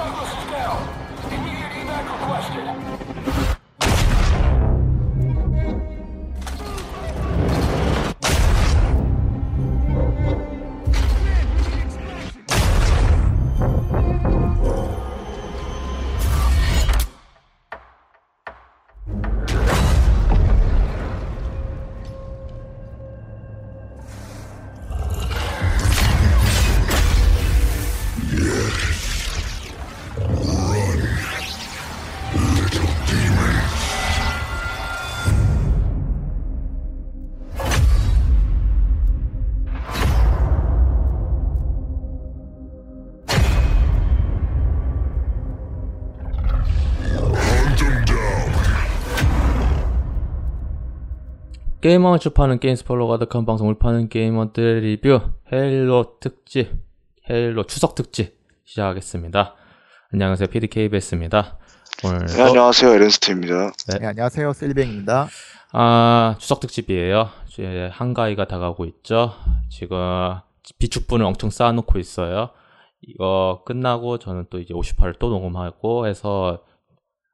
Douglas is down. Immediate evac requested. 게이머를 주파는 게임 스포로 가득한 방송을 파는 게이머들의 리뷰 헤일로 특집 헤일로 추석 특집 시작하겠습니다. 안녕하세요 PDKBS입니다. 오늘 네, 안녕하세요. 에렌스트입니다. 네, 안녕하세요. 셀뱅입니다. 아 추석 특집이에요. 이제 한가위가 다가오고 있죠. 지금 비축분을 엄청 쌓아놓고 있어요. 이거 끝나고 저는 또 이제 58을 또 녹음하고 해서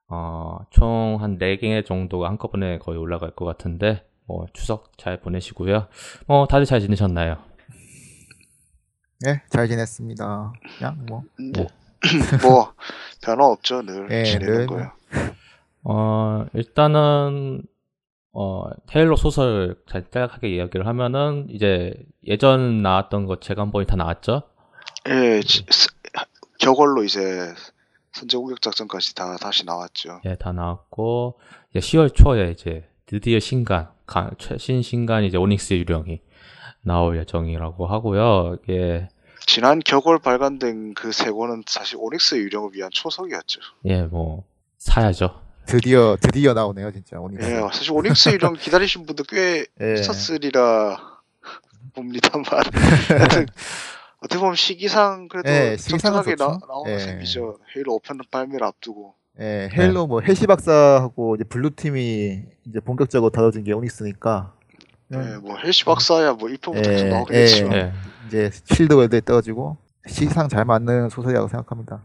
어, 총 한 4개 정도가 한꺼번에 거의 올라갈 것 같은데 뭐 추석 잘 보내시고요. 어 다들 잘 지내셨나요? 네, 잘 지냈습니다. 그냥 뭐 네. 뭐 변화 없죠. 늘 네, 지내는 늘. 거예요. 어 일단은 어 테일러 소설 간단하게 이야기를 하면은 이제 예전 나왔던 거 재간본이 다 나왔죠. 예, 지- 스- 저걸로 이제 선제 공격 작전까지 다 다시 나왔죠. 예, 다 나왔고 이제 10월 초에 이제 드디어 신간 가- 최신 신간 이제 오닉스 유령이 나올 예정이라고 하고요. 이게 지난 겨울 발간된 그 세 권은 사실 오닉스 유령을 위한 초석이었죠. 예, 뭐 사야죠. 드디어 드디어 나오네요, 진짜 오늘. 예, 사실 오닉스 유령 기다리신 분들 꽤 예. 있었으리라 봅니다만 어떻게 보면 시기상 그래도 예, 시기상은 적절하게 나, 좋죠. 나오는 예. 셈이죠. 헤일로 5편 발매를 앞두고. 예, 헤일로 뭐 핼시 박사하고 이제 Blue Team이 이제 본격적으로 다뤄진 게 오닉스니까. 예, 뭐 핼시 박사야 뭐 1편부터 계속 예, 나오겠지만 예. 이제 Shield World에 떨어지고 시기상 잘 맞는 소설이라고 생각합니다.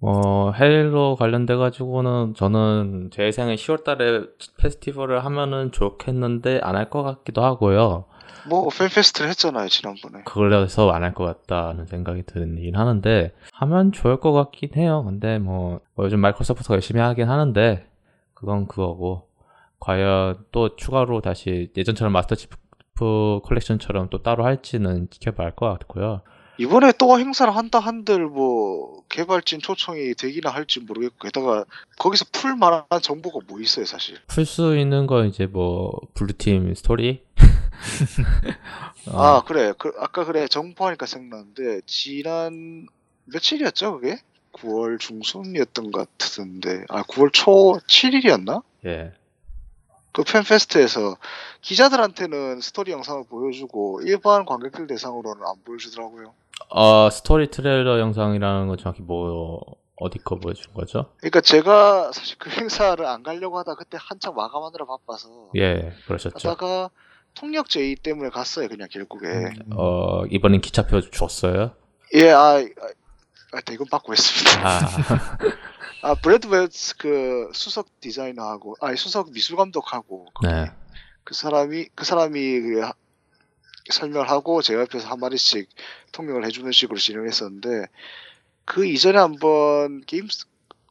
어, 헤일로 관련돼 가지고는 저는 제 생에 10월 달에 페스티벌을 하면은 좋겠는데 안 할 것 같기도 하고요. 뭐 팬페스트를 했잖아요 지난번에. 그걸려서 안 할 것 같다는 생각이 들긴 하는데 하면 좋을 것 같긴 해요. 근데 뭐, 뭐 요즘 마이크로소프트가 열심히 하긴 하는데 그건 그거고 과연 또 추가로 다시 예전처럼 마스터치프 컬렉션처럼 또 따로 할지는 지켜봐야 할 것 같고요. 이번에 또 행사를 한다 한들 뭐 개발진 초청이 되기나 할지 모르겠고 게다가 거기서 풀 만한 정보가 뭐 있어요 사실. 풀 수 있는 건 이제 뭐 블루팀 스토리 어, 아 그래 그, 아까 그래 정보하니까 생각나는데 지난 며칠이었죠 그게? 9월 중순이었던 것 같은데 아 9월 초 7일이었나? 예. 그 팬페스트에서 기자들한테는 스토리 영상을 보여주고 일반 관객들 대상으로는 안 보여주더라고요. 어, 스토리 트레일러 영상이라는 건 정확히 뭐 어디 거 보여준 거죠? 그러니까 제가 사실 그 행사를 안 가려고 하다 그때 한창 마감하느라 바빠서 예, 그러셨죠. 가다가 통역 제의 때문에 갔어요 그냥 결국에 음. 어, 이번엔 기차표 줬어요? 예 아, 아, 아 대금 받고 했습니다 아, 아 브래드 웨츠 그 수석 디자이너하고 아니 수석 미술 감독하고 네. 그 사람이 그 사람이 그 하- 설명을 하고 제가 옆에서 한 마디씩 통역을 해주는 식으로 진행했었는데 그 이전에 한번 게임스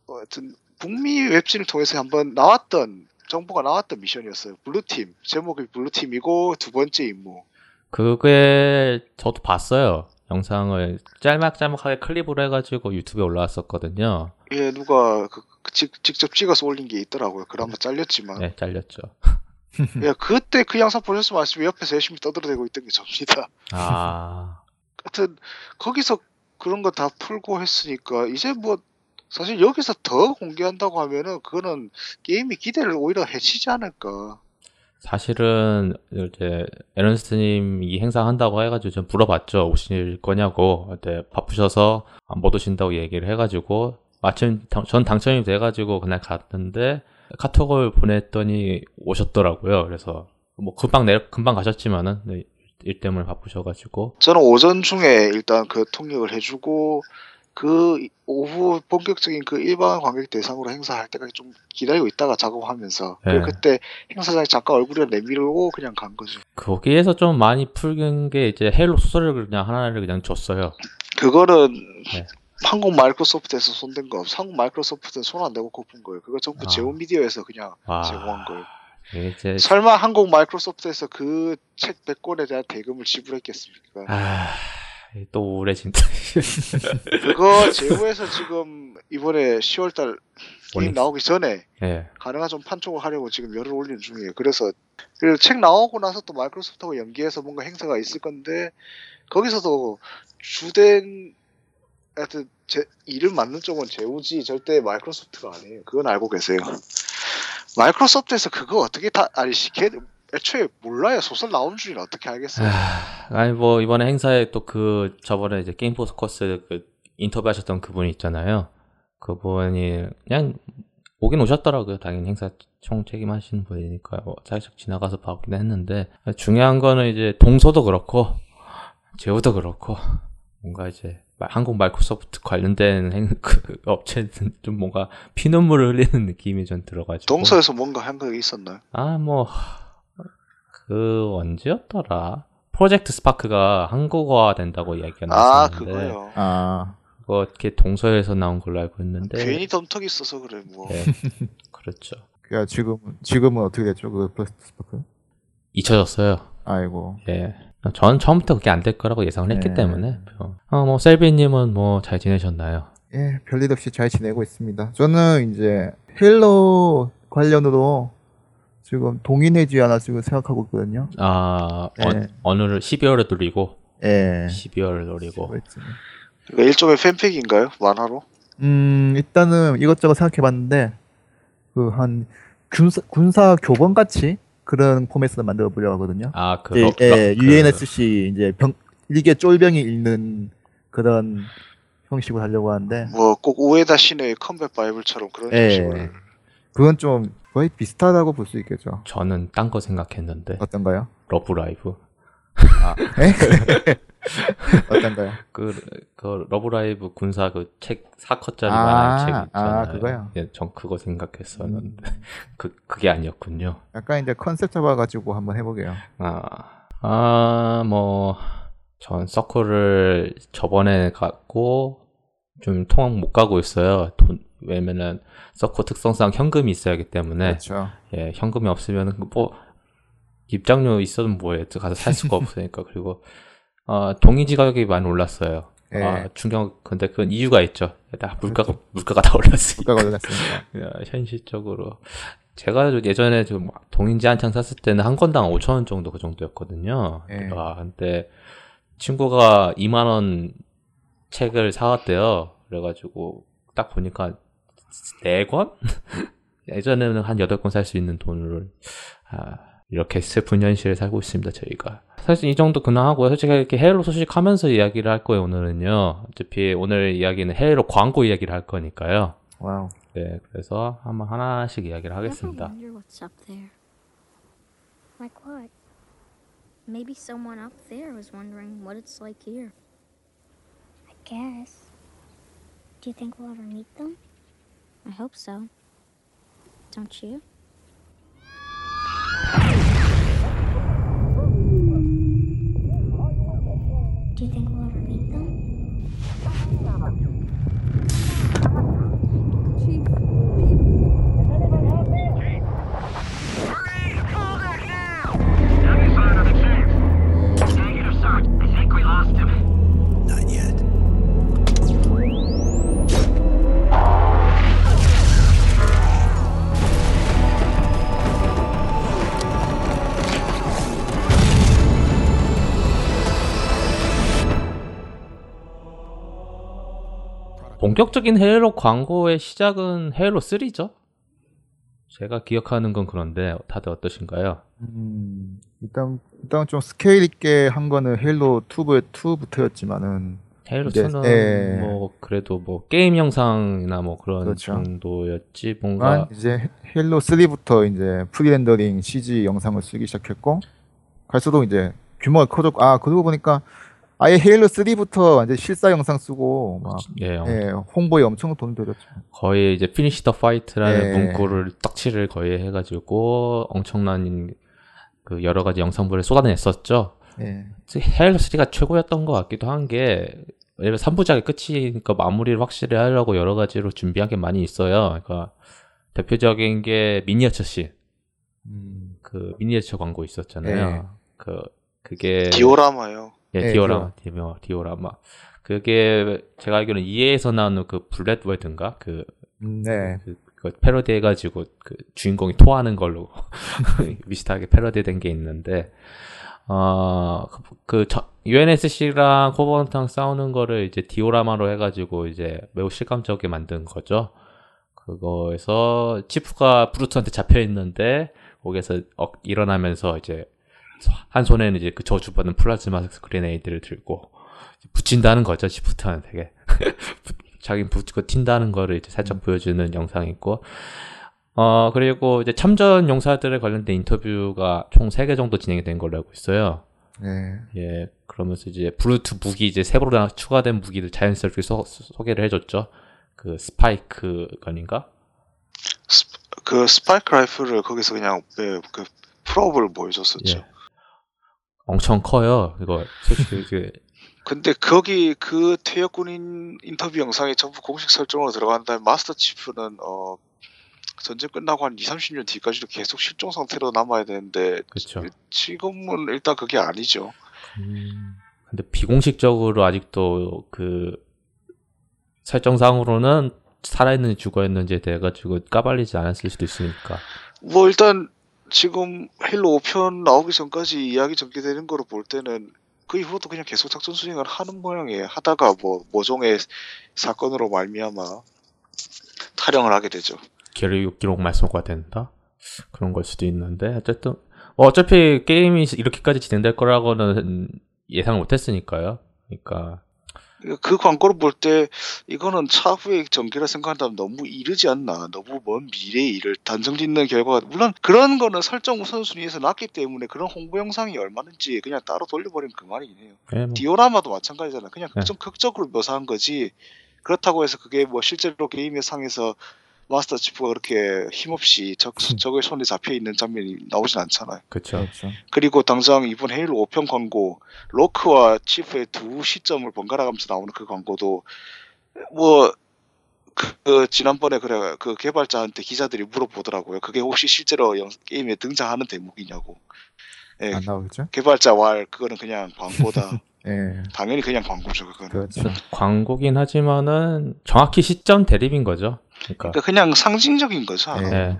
어, 하여튼 북미 웹진을 통해서 한번 나왔던 정보가 나왔던 미션이었어요. 블루팀 제목이 블루팀이고 두 번째 임무. 그게 저도 봤어요. 영상을 짤막짤막하게 클립으로 해가지고 유튜브에 올라왔었거든요. 예 누가 그, 그 직, 직접 찍어서 올린 게 있더라고요. 그나마 잘렸지만. 네, 잘렸죠. 예 그때 그 영상 보셨으면 아시면 옆에서 열심히 떠들어대고 있던 게 접니다. 아, 하여튼 거기서 그런 거 다 풀고 했으니까 이제 뭐 사실 여기서 더 공개한다고 하면은 그거는 게임이 기대를 오히려 해치지 않을까. 사실은 이제 에런스트님 이 행사 한다고 해가지고 좀 물어봤죠. 오실 거냐고. 그때 바쁘셔서 안못 오신다고 얘기를 해가지고 마침 당- 전 당첨이 돼가지고 그날 갔는데 카톡을 보냈더니 오셨더라고요. 그래서 뭐 금방 내 금방 가셨지만은 네, 일 때문에 바쁘셔가지고 저는 오전 중에 일단 그 통역을 해주고 그 오후 본격적인 그 일반 관객 대상으로 행사할 때까지 좀 기다리고 있다가 작업하면서 네. 그때 행사장에 잠깐 얼굴을 내밀고 그냥 간 거죠. 거기에서 좀 많이 풀긴 게 이제 헤일로 소설을 그냥 하나를 그냥 줬어요. 그거는 네. 한국 마이크로소프트에서 손댄 거. 한국 마이크로소프트는 손안 대고 고픈 거예요. 그거 전부 아. 제오 미디어에서 그냥 와. 제공한 거예요. 이제 설마 한국 마이크로소프트에서 그 책 100권에 대한 대금을 지불했겠습니까? 아, 또 우울해진다. 그거 제오에서 지금 이번에 10월달 게임 나오기 전에 예. 가능한 좀 판촉을 하려고 지금 열을 올리는 중이에요. 그래서 그책 나오고 나서 또 마이크로소프트하고 연계해서 뭔가 행사가 있을 건데 거기서도 주된 하여튼 제 일을 맡는 쪽은 제우지 절대 마이크로소프트가 아니에요. 그건 알고 계세요. 마이크로소프트에서 그거 어떻게 다 아니 걔 애초에 몰라요. 소설 나오는 줄은 어떻게 알겠어요. 아, 아니 뭐 이번에 행사에 또 그 저번에 이제 게임 포스커스 그 인터뷰하셨던 그분이 있잖아요. 그분이 그냥 오긴 오셨더라고요. 당연히 행사 총 책임하시는 분이니까 뭐 살짝 지나가서 봐긴 했는데 중요한 거는 이제 동서도 그렇고 제우도 그렇고 뭔가 이제 마- 한국 마이크로소프트 관련된 행, 그 업체는 좀 뭔가 피눈물을 흘리는 느낌이 좀 들어가지고 동서에서 뭔가 한 거 있었나요? 아, 뭐, 그, 언제였더라? 프로젝트 스파크가 한국어화 된다고 이야기가 아 나왔었는데, 그거요. 아, 그거 이렇게 동서에서 나온 걸로 알고 있는데, 괜히 덤터기 썼어 그래 뭐. 네, 그렇죠. 그니까 지금 지금은 어떻게 됐죠? 그 프로젝트 스파크? 잊혀졌어요. 아이고. 예. 전 처음부터 그게 안 될 거라고 예상을 했기 네. 때문에, 어, 뭐, 셀비님은 뭐, 잘 지내셨나요? 예, 별일 없이 잘 지내고 있습니다. 저는 이제 헤일로 관련으로 지금 동인회지 하나 지금 생각하고 있거든요. 아, 어, 네. 어느를 12월에 돌리고, 예. 12월을 노리고, 그랬지. 그러니까 일종의 팬픽인가요? 만화로? 음, 일단은 이것저것 생각해봤는데, 그, 한, 군사, 군사 교본 같이 그런 포맷을 만들어 보려고 하거든요. 아, 그, 예, 러- 예, 러- 그- UNSC, 이제 병, 일개 쫄병이 읽는 그런 형식으로 하려고 하는데, 뭐 꼭 우에다 신의 Combat Bible처럼 그런 예. 식으로. 그건 좀 거의 비슷하다고 볼 수 있겠죠. 저는 딴 거 생각했는데, 어떤가요? 러브라이브. 어떤가요? 그, 그 러브라이브 군사 그 책 4컷짜리 아, 만화 책 있잖아요. 아, 그거요? 예, 전 그거 생각했었는데 그 그게 아니었군요. 약간 이제 컨셉 잡아가지고 한번 해보게요. 아, 아, 뭐, 전 서클을 저번에 갔고, 좀 통학 못 가고 있어요. 돈, 왜냐면은, 서클 특성상 현금이 있어야 하기 때문에, 그렇죠. 예, 현금이 없으면은, 뭐, 입장료 있어도 뭐해. 가서 살 수가 없으니까. 그리고, 어, 동인지 가격이 많이 올랐어요. 예. 아, 충격, 근데 그건 이유가 있죠. 다 물가가, 물가가 다 올랐으니까. 물가가 올랐으니까. 야, 현실적으로 제가 예전에 좀 동인지 한창 샀을 때는 한 건당 5천 원 정도 그 정도였거든요. 예. 아, 근데 친구가 2만 원 책을 사왔대요. 그래가지고 딱 보니까 4권? 예전에는 한 8권 살 수 있는 돈을 아, 이렇게 슬픈 현실에 살고 있습니다, 저희가. 사실 이 정도 근황하고요. 솔직히 이렇게 헤일로 소식 하면서 이야기를 할 거예요, 오늘은요. 어차피 오늘 이야기는 헤일로 광고 이야기를 할 거니까요. 와우. 네, 그래서 한번 하나씩 이야기를 하겠습니다. wonder what's up there. Like what? Maybe someone up there was wondering what it's like here. I guess. Do you think we'll ever meet them? I hope so. Don't you? 본격적인 헤일로 광고의 시작은 헤일로 3죠? 제가 기억하는 건 그런데 다들 어떠신가요? 음, 일단, 일단 좀 스케일 있게 한 거는 헤일로 2부, 2부터였지만은, 헤일로 네, 2는 예. 뭐 그래도 뭐 게임 영상이나 뭐 그런 그렇죠. 정도였지 뭔가 이제 헤일로 3부터 이제 pre-rendering CG 영상을 쓰기 시작했고, 갈수록 이제 규모가 커졌고, 아, 그러고 보니까 아예 헤일로 3부터 완전 실사 영상 쓰고 막 예, 예, 홍보에 엄청 돈 들였죠. 거의 이제 Finish the Fight라는 예. 문구를 떡칠을 거의 해가지고 엄청난 그 여러 가지 영상물을 쏟아냈었죠. 예. 헤일로 3가 최고였던 것 같기도 한 게 왜냐면 3부작이 끝이니까 마무리를 확실히 하려고 여러 가지로 준비한 게 많이 있어요. 그러니까 대표적인 게 미니어처 씬. 그 미니어처 광고 있었잖아요. 네. 그 그게 디오라마요. 예, 네, 디오라마, 디오, 디오라마. 그게 제가 알기로는 EA에서 나오는 그 블랙 월드인가 그, 음, 네. 그, 그 패러디 해가지고 그 주인공이 토하는 걸로 비슷하게 패러디된 게 있는데 어그 그 저- UNSC랑 코버넌트랑 싸우는 거를 이제 디오라마로 해가지고 이제 매우 실감적이게 만든 거죠. 그거에서 치프가 브루트한테 잡혀 있는데 거기서 어, 일어나면서 이제 한 손에는 이제 그 저주받은 플라즈마 그레네이드를 들고 붙인다는 거죠. 치프트는 되게 자기 붙고 튄다는 거를 이제 살짝 보여주는 영상이 있고 어 그리고 이제 참전 용사들에 관련된 인터뷰가 총 3개 정도 진행이 된 걸로 알고 있어요. 네. 예, 그러면서 이제 브루트 무기 이제 새로 추가된 무기를 자연스럽게 소, 소개를 해줬죠. 그 spike gun인가? 스, 그 스파이크 라이플을 거기서 그냥 네, 그 풀업을 보여줬었죠. 예. 엄청 커요. 이거 솔직히 그 근데 거기 그 퇴역 군인 인터뷰 영상이 전부 공식 설정으로 들어간 다음에 마스터 치프는 어 전쟁 끝나고 한 2, 30년 뒤까지도 계속 실종 상태로 남아야 되는데 그렇죠. 지금은 일단 그게 아니죠. 음, 근데 비공식적으로 아직도 그 설정상으로는 살아있는지 죽어있는지에 대해 가지고 까발리지 않았을 수도 있으니까. 뭐 일단 지금 헤일로 5편 나오기 전까지 이야기 전개되는 거로 볼 때는 그 이후로도 그냥 계속 작전 수행을 하는 모양이에요. 하다가 뭐 모종의 사건으로 말미암아 탈영을 하게 되죠. 기록 기록 말소가 된다 그런 걸 수도 있는데 어쨌든 뭐 어차피 게임이 이렇게까지 진행될 거라고는 예상을 못했으니까요. 그러니까 그 광고를 볼 때 이거는 차후의 전개라 생각한다면 너무 이르지 않나. 너무 먼 미래의 일을 단정짓는 결과가 물론 그런 거는 설정 우선순위에서 났기 때문에 그런 홍보 영상이 얼마는지 그냥 따로 돌려버리면 그만이긴 해요. 예, 뭐, 디오라마도 마찬가지잖아. 그냥 네. 좀 극적으로 묘사한 거지. 그렇다고 해서 그게 뭐 실제로 게임의 상에서 마스터 치프가 그렇게 힘없이 적, 적의 손에 잡혀 있는 장면이 나오진 않잖아요 그렇죠. 그렇죠. 그리고 당장 이번 헤일로 5편 광고 로크와 치프의 두 시점을 번갈아 가면서 나오는 그 광고도 뭐 그, 그 지난번에 그래 그 개발자한테 기자들이 물어보더라고요. 그게 혹시 실제로 영- 게임에 등장하는 대목이냐고. 예, 안 나오겠죠? 개발자 말 그거는 그냥 광고다. 예. 당연히 그냥 광고죠 그거는. 그렇죠. 광고긴 하지만은 정확히 시점 대립인 거죠. 그러니까 그러니까 그냥 상징적인 거죠. 예. 예.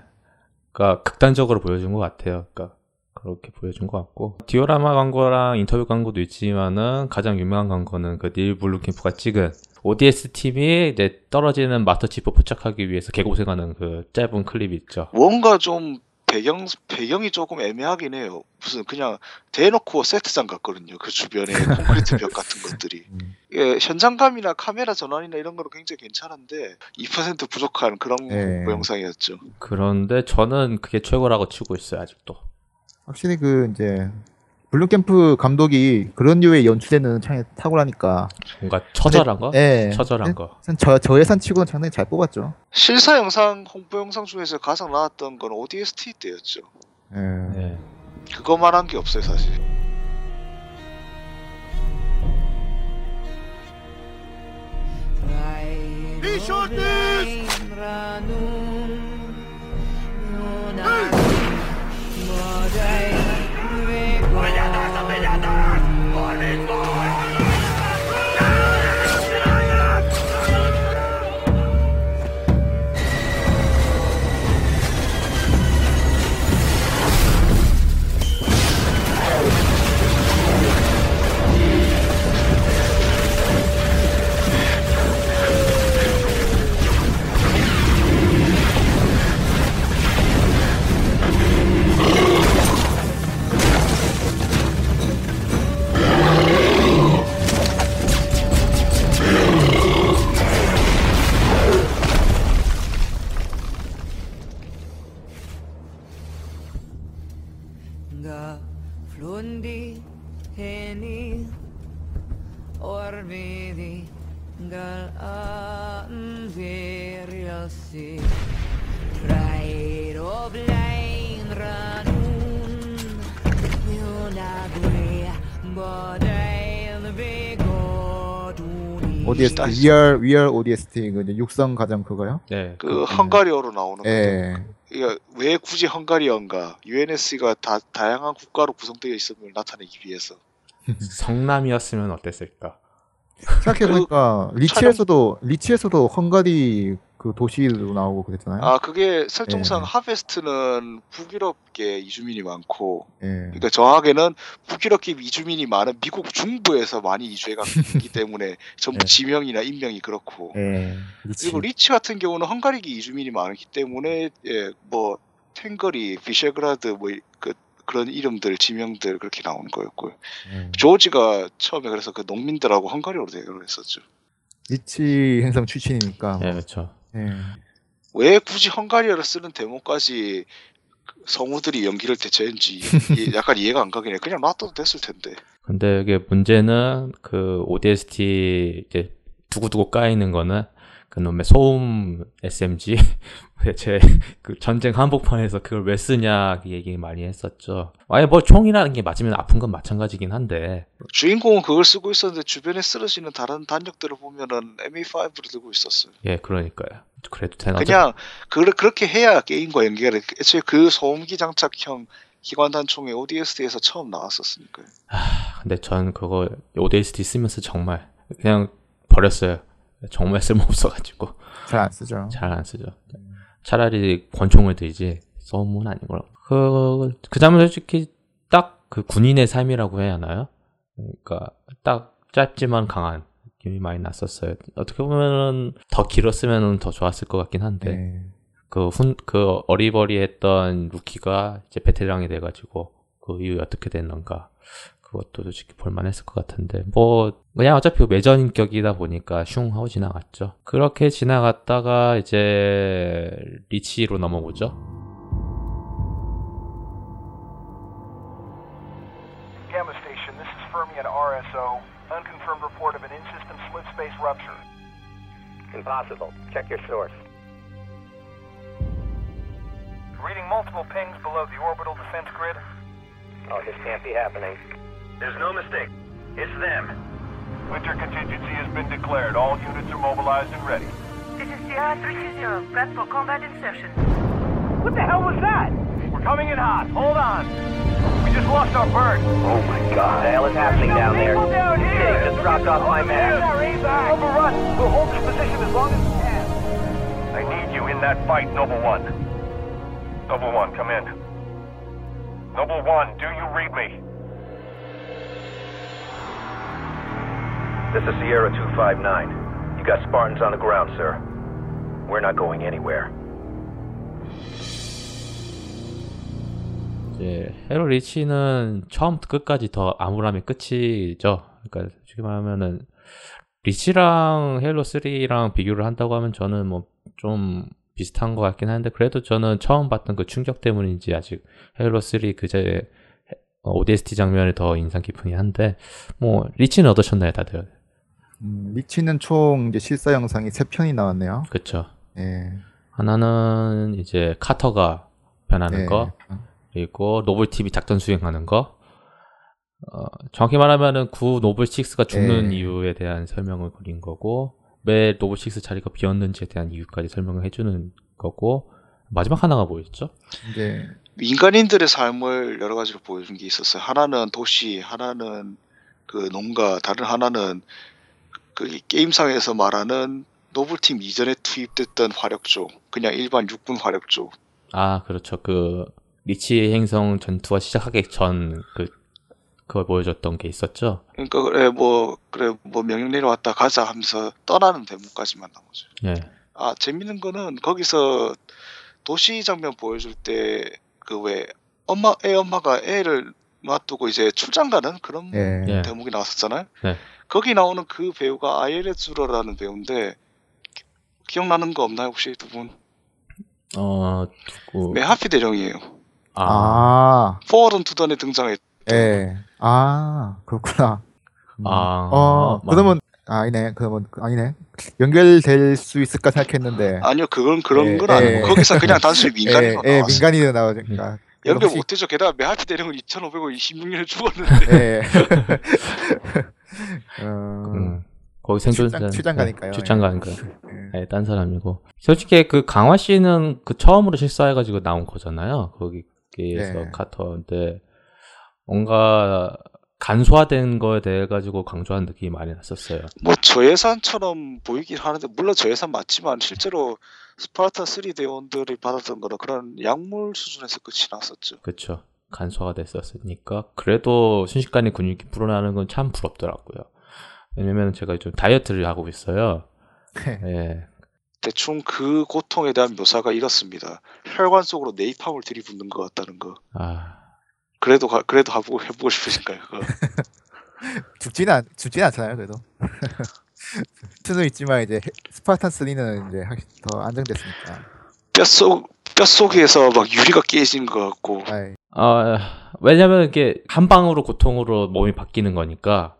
그러니까 극단적으로 보여준 것 같아요. 그러니까 그렇게 보여준 것 같고 디오라마 광고랑 인터뷰 광고도 있지만은 가장 유명한 광고는 그 닐 블루캠프가 찍은 ODS 팀이 이제 떨어지는 마스터 치프 포착하기 위해서 개고생하는 그 짧은 클립이 있죠. 뭔가 좀 배경 배경이 조금 애매하긴 해요. 무슨 그냥 대놓고 세트장 같거든요. 그 주변에 콘크리트 벽 같은 것들이. 음. 예, 현장감이나 카메라 전환이나 이런 거는 굉장히 괜찮은데 2% 부족한 그런 예. 홍보 영상이었죠. 그런데 저는 그게 최고라고 치고 있어요 아직도. 확실히 그 이제 블롬캠프 감독이 그런 류의 연출에는 참 탁월하니까. 뭔가 처절한 거, 예. 처절한 거. 저, 저 예산 치고는 상당히 잘 뽑았죠. 실사 영상 홍보 영상 중에서 가장 나왔던 건 ODST 때였죠. 예. 예. 그것만 한 게 없어요 사실. ¡Puñetas, puñetas! ¡Por! Flondi heni orbiti galaan veriasi Rairo blind ranun Yunagwe bodain begoduni ODST VR VR ODST 그 육성 가장 그거요? 네. 그 헝가리어로 나오는 거. 예. 이게 왜 굳이 헝가리어인가? UNSC가 다 다양한 국가로 구성되어 있음을 나타내기 위해서. 성남이었으면 어땠을까? 생각해보니까 리치에서도 리치에서도 헝가리 그 도시도 나오고 그랬잖아요. 아 그게 설정상 예. 하베스트는 북유럽계 이주민이 많고, 예. 그러니까 정확하게는 북유럽계 이주민이 많은 미국 중부에서 많이 이주해갔기 때문에 전부 예. 지명이나 인명이 그렇고. 예. 그리고 리치 같은 경우는 헝가리계 이주민이 많기 때문에 예, 뭐 탱거리, 비셰그라드 뭐 그 그런 이름들 지명들 그렇게 나오는 거였고요. 예. 조지가 처음에 그래서 그 농민들하고 헝가리어로 대화를 했었죠. 리치 행성 출신이니까. 예, 그렇죠. 예. 왜 굳이 헝가리어를 쓰는 데모까지 그 성우들이 연기를 대체했는지 이- 약간 이해가 안 가긴 해. 그냥 놔둬도 됐을 텐데. 근데 이게 문제는 그 ODST 이제 두고두고 까이는 거는 그놈의 소음 SMG 제 그 전쟁 한복판에서 그걸 왜 쓰냐 그 얘기 많이 했었죠. 아예 뭐 총이라는 게 맞으면 아픈 건 마찬가지긴 한데 주인공은 그걸 쓰고 있었는데 주변에 쓰러지는 다른 단역들을 보면은 MA5를 들고 있었어요. 예 그러니까요. 그래도 되나 그냥 그, 그렇게 해야 게임과 돼. 애초에 그 소음기 장착형 기관단 총이 ODST에서 처음 나왔었으니까요. 근데 전 그거 ODST 쓰면서 정말 그냥 버렸어요. 정말 쓸모없어가지고 잘 안 쓰죠. 잘 안 쓰죠. 차라리 권총을 들지 소음은 아닌 거라. 그, 그 장면 솔직히 딱 그 군인의 삶이라고 해야 하나요? 그러니까 딱 짧지만 강한 느낌이 많이 났었어요. 어떻게 보면은 더 길었으면 더 좋았을 것 같긴 한데 예. 그 훈, 그 어리버리했던 루키가 이제 베테랑이 돼가지고 그 이후에 어떻게 됐는가 그것도 솔직히 볼만했을 것 같은데 뭐 그냥 어차피 매전 인격이다 보니까 슝 하고 지나갔죠. 그렇게 지나갔다가 이제 리치로 넘어오죠. Gamma Station, this is Fermi at RSO. Unconfirmed report of an in-system split space rupture. Impossible. Check your source. Reading multiple pings below the orbital defense grid. Oh, this can't be happening. There's no mistake. It's them. Winter contingency has been declared. All units are mobilized and ready. This is Sierra 320. Prep for combat insertion. What the hell was that? We're coming in hot. Hold on. We just lost our bird. Oh my god. What the hell is happening down there? People down here. They just dropped off my map. Overrun. We'll hold this position as long as we can. I need you in that fight, Noble One. Noble One, come in. Noble One, do you read me? This is Sierra 259. You got Spartans on the ground, sir. We're not going anywhere. 이제 헤로 리치는 처음부터 끝까지 더 암울함이 끝이죠. 그러니까 솔직히 말하면은 리치랑 헤일로 3랑 비교를 한다고 하면 저는 뭐 좀 비슷한 것 같긴 한데 그래도 저는 처음 봤던 그 충격 때문인지 아직 헤일로 3 그제 ODST 장면이 더 인상 깊으니 한데 뭐 리치는 어떠셨나요, 다들? 음, 리치는 총 이제 실사 영상이 세 편이 나왔네요. 그렇죠. 예. 하나는 이제 카터가 변하는 네. 거 그리고 노블 팀이 작전 수행하는 거. 어, 정확히 말하면은 구 노블 6가 죽는 네. 이유에 대한 설명을 그린 거고 왜 노블 6 자리가 비었는지에 대한 이유까지 설명을 해주는 거고 마지막 하나가 뭐였죠? 이제 인간인들의 삶을 여러 가지로 보여준 게 있었어요. 하나는 도시, 하나는 그 농가, 다른 하나는 그 게임상에서 말하는 노블팀 이전에 투입됐던 화력조, 그냥 일반 육군 화력조. 아 그렇죠. 그 리치 행성 전투가 시작하기 전 그 그걸 보여줬던 게 있었죠. 그러니까 그래 뭐 그래 뭐 명령 내려왔다 가자 하면서 떠나는 대목까지만 나오죠. 예. 아 재밌는 거는 거기서 도시 장면 보여줄 때 그 왜 엄마 애 엄마가 애를 놔두고 이제 출장 가는 그런 예. 예. 대목이 나왔었잖아요. 네. 거기 나오는 그 배우가 아이레 주러라는 배우인데 기- 기억나는 거 없나요 혹시 두 분? 어 누구? 메하피 대령이에요. 아, 아, 포얼은 투던에 등장했. 예. 아, 그렇구나. 아, 어, 뭐- 그러면 아, 아니네. 그러면 아니네. 연결될 수 있을까 생각했는데. 아니요, 그건 그런 예, 건 아니고 예. 거기서 그냥 단순히 예, 예, 나왔어요. 민간인으로 나오니까. 연결 혹시- 못해서 게다가 메하티 대령은 2,500원 26년에 죽었는데 예. 어, 음, 거기 생존자 출장- 출장 가니까요. 출장 예. 가니까. 예. 예, 딴 사람이고. 솔직히 그 강화 씨는 그 처음으로 실사해가지고 나온 거잖아요. 거기에서 네. 카터인데 뭔가 간소화된 거에 대해 가지고 강조한 느낌이 많이 났었어요. 뭐 저예산처럼 보이긴 하는데 물론 저예산 맞지만 실제로 스파르타 3 대원들이 받았던 거는 그런 약물 수준에서 끝이 났었죠. 그렇죠. 간소화가 됐었으니까 그래도 순식간에 근육이 불어나는 건 참 부럽더라고요. 왜냐면 제가 좀 다이어트를 하고 있어요. 예. 대충 그 고통에 대한 묘사가 이렇습니다. 혈관 속으로 네이팜을 들이붓는 것 같다는 거. 아, 그래도 가, 그래도 해보고 해보고 싶으신가요? 그거? 죽지는 않, 죽지는 않잖아요, 그래도. 수는 있지만 이제 해- 스파르탄 3는 이제 확실히 더 안정됐으니까. 뼛속 뼛속에서 막 유리가 깨진 것 같고 아이, 아, 왜냐면 이게 한 방으로 고통으로 몸이 바뀌는 거니까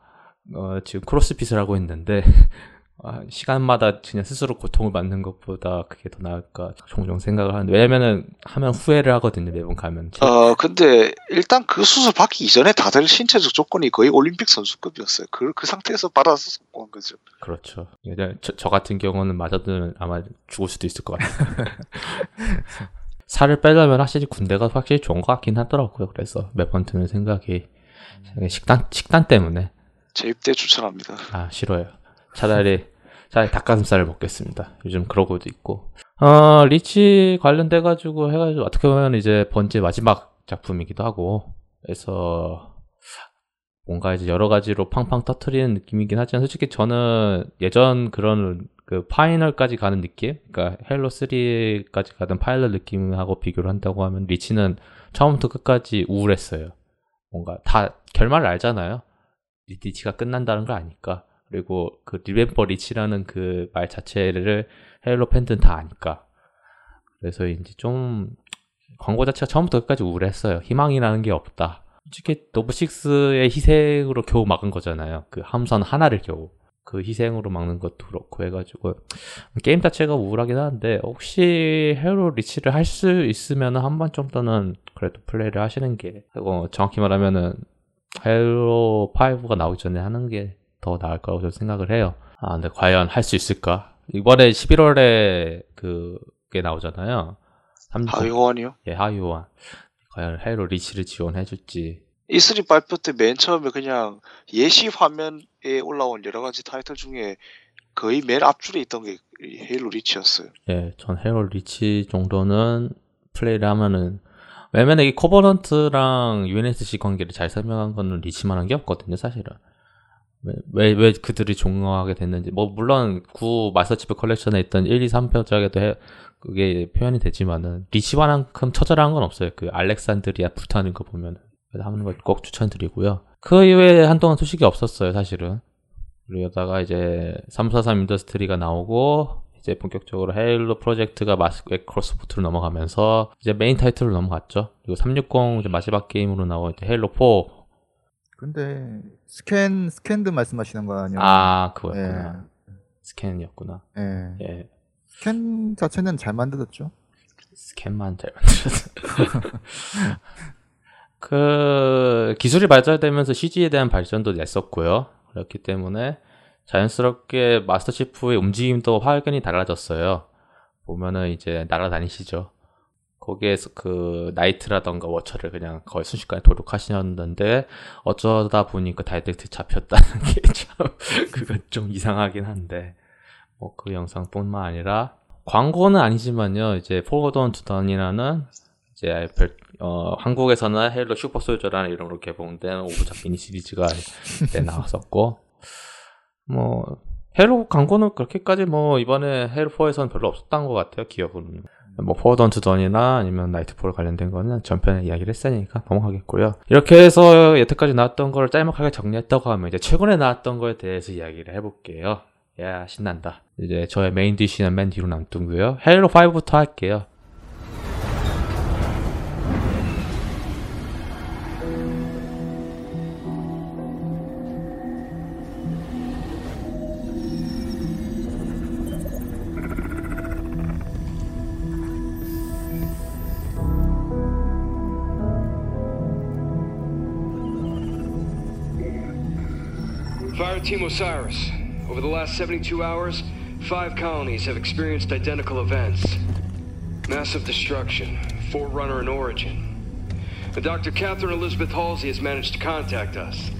어, 지금 크로스핏을 하고 있는데 아, 시간마다 그냥 스스로 고통을 받는 것보다 그게 더 나을까 종종 생각을 하는데 왜냐면은 하면 후회를 하거든요 매번 가면 어 근데 일단 그 수술 받기 이전에 다들 신체적 조건이 거의 올림픽 선수급이었어요. 그, 그 상태에서 받아서 온 거죠. 그렇죠. 저, 저 같은 경우는 맞아도 아마 죽을 수도 있을 것 같아요. 살을 빼려면 확실히 군대가 확실히 좋은 것 같긴 하더라고요. 그래서 매번 드는 생각이 식단 식단 때문에 제 입대 추천합니다. 아 싫어요. 차라리 차라리 닭가슴살을 먹겠습니다. 요즘 그러고도 있고. 어 리치 관련돼 가지고 해가지고 어떻게 보면 이제 번째 마지막 작품이기도 하고 그래서 뭔가 이제 여러 가지로 팡팡 터트리는 느낌이긴 하지만 솔직히 저는 예전 그런 그 final까지 가는 느낌, 그러니까 헤일로 3까지 가던 final 느낌하고 비교를 한다고 하면 리치는 처음부터 끝까지 우울했어요. 뭔가 다 결말을 알잖아요. 리- 리치가 끝난다는 걸 아니까. 그리고 그 Remember Reach라는 그 말 자체를 헤일로 팬들은 다 아니까. 그래서 이제 좀 광고 자체가 처음부터 끝까지 우울했어요. 희망이라는 게 없다. 솔직히 노블6의 희생으로 겨우 막은 거잖아요. 그 함선 하나를 겨우. 그 희생으로 막는 것도 그렇고 해가지고 게임 자체가 우울하긴 한데 혹시 헤일로 리치를 할 수 있으면 한 번 정도는 그래도 플레이를 하시는 게 그리고 정확히 말하면은 헤일로 5가 나오기 전에 하는 게 더 나을 거라고 저는 생각을 해요. 아 근데 과연 할 수 있을까? 이번에 11월에 그게 나오잖아요. 삼- 하위 호환이요? 예, 하위호환. 과연 헤일로 리치를 지원해줄지. E3 발표 때 맨 처음에 그냥 예시 화면에 올라온 여러 가지 타이틀 중에 거의 맨 앞줄에 있던 게 헤일로 리치였어요. 예, 전 헤일로 리치 정도는 플레이를 하면은 왜냐면 이 코버넌트랑 UNSC 관계를 잘 설명한 거는 리치만 한 게 없거든요, 사실은. 왜, 왜, 왜 그들이 종료하게 됐는지. 뭐, 물론, 구 마스터치프 컬렉션에 있던 1, 2, 3편작에도 해, 그게 표현이 되지만은, 리치만큼 처절한 건 없어요. 그 알렉산드리아 불타는 거 보면은. 하는 걸 꼭 추천드리고요. 그 이후에 한동안 소식이 없었어요, 사실은. 그러다가 이제 343 인더스트리가 나오고 이제 본격적으로 헤일로 프로젝트가 마이크로소프트로 넘어가면서 이제 메인 타이틀로 넘어갔죠. 그리고 360 이제 마지막 게임으로 나온 이제 헤일로 4. 근데 스캔 스캔드 말씀하시는 거 아니에요? 아, 그거였구나. 스캔이었구나. 예. 예. 스캔 자체는 잘 만들었죠. 스캔만 잘 만들었어. 그 기술이 발전되면서 CG에 대한 발전도 냈었고요. 그렇기 때문에 자연스럽게 마스터 치프의 움직임도 확연히 달라졌어요. 보면은 이제 날아다니시죠. 거기에서 그 나이트라던가 워처를 그냥 거의 순식간에 도륙하시는데 어쩌다 보니 그 direct 잡혔다는 게 참 그건 좀 이상하긴 한데 뭐 그 영상뿐만 아니라 광고는 아니지만요 이제 Forward Unto Dawn이라는 이제 별, 어, 한국에서는 헤일로 슈퍼 솔저라는 이름으로 개봉된 오브작 미니 시리즈가 때 나왔었고 뭐 헤일로 광고는 그렇게까지 뭐 이번에 헤일로 4에서는 별로 없었던 것 같아요 기억으로는 뭐 포워드 투던이나 아니면 나이트폴 관련된 거는 전편에 이야기를 했으니까 넘어가겠고요. 이렇게 해서 여태까지 나왔던 걸 짤막하게 정리했다고 하면 이제 최근에 나왔던 거에 대해서 이야기를 해볼게요. 야 신난다. 이제 저의 메인 디시는 맨 뒤로 남두고요. 헬로 5부터 할게요 Osiris. Over the last 72 hours, five colonies have experienced identical events. Massive destruction, Forerunner and Origin. And Dr. Catherine Elizabeth Halsey has managed to contact us.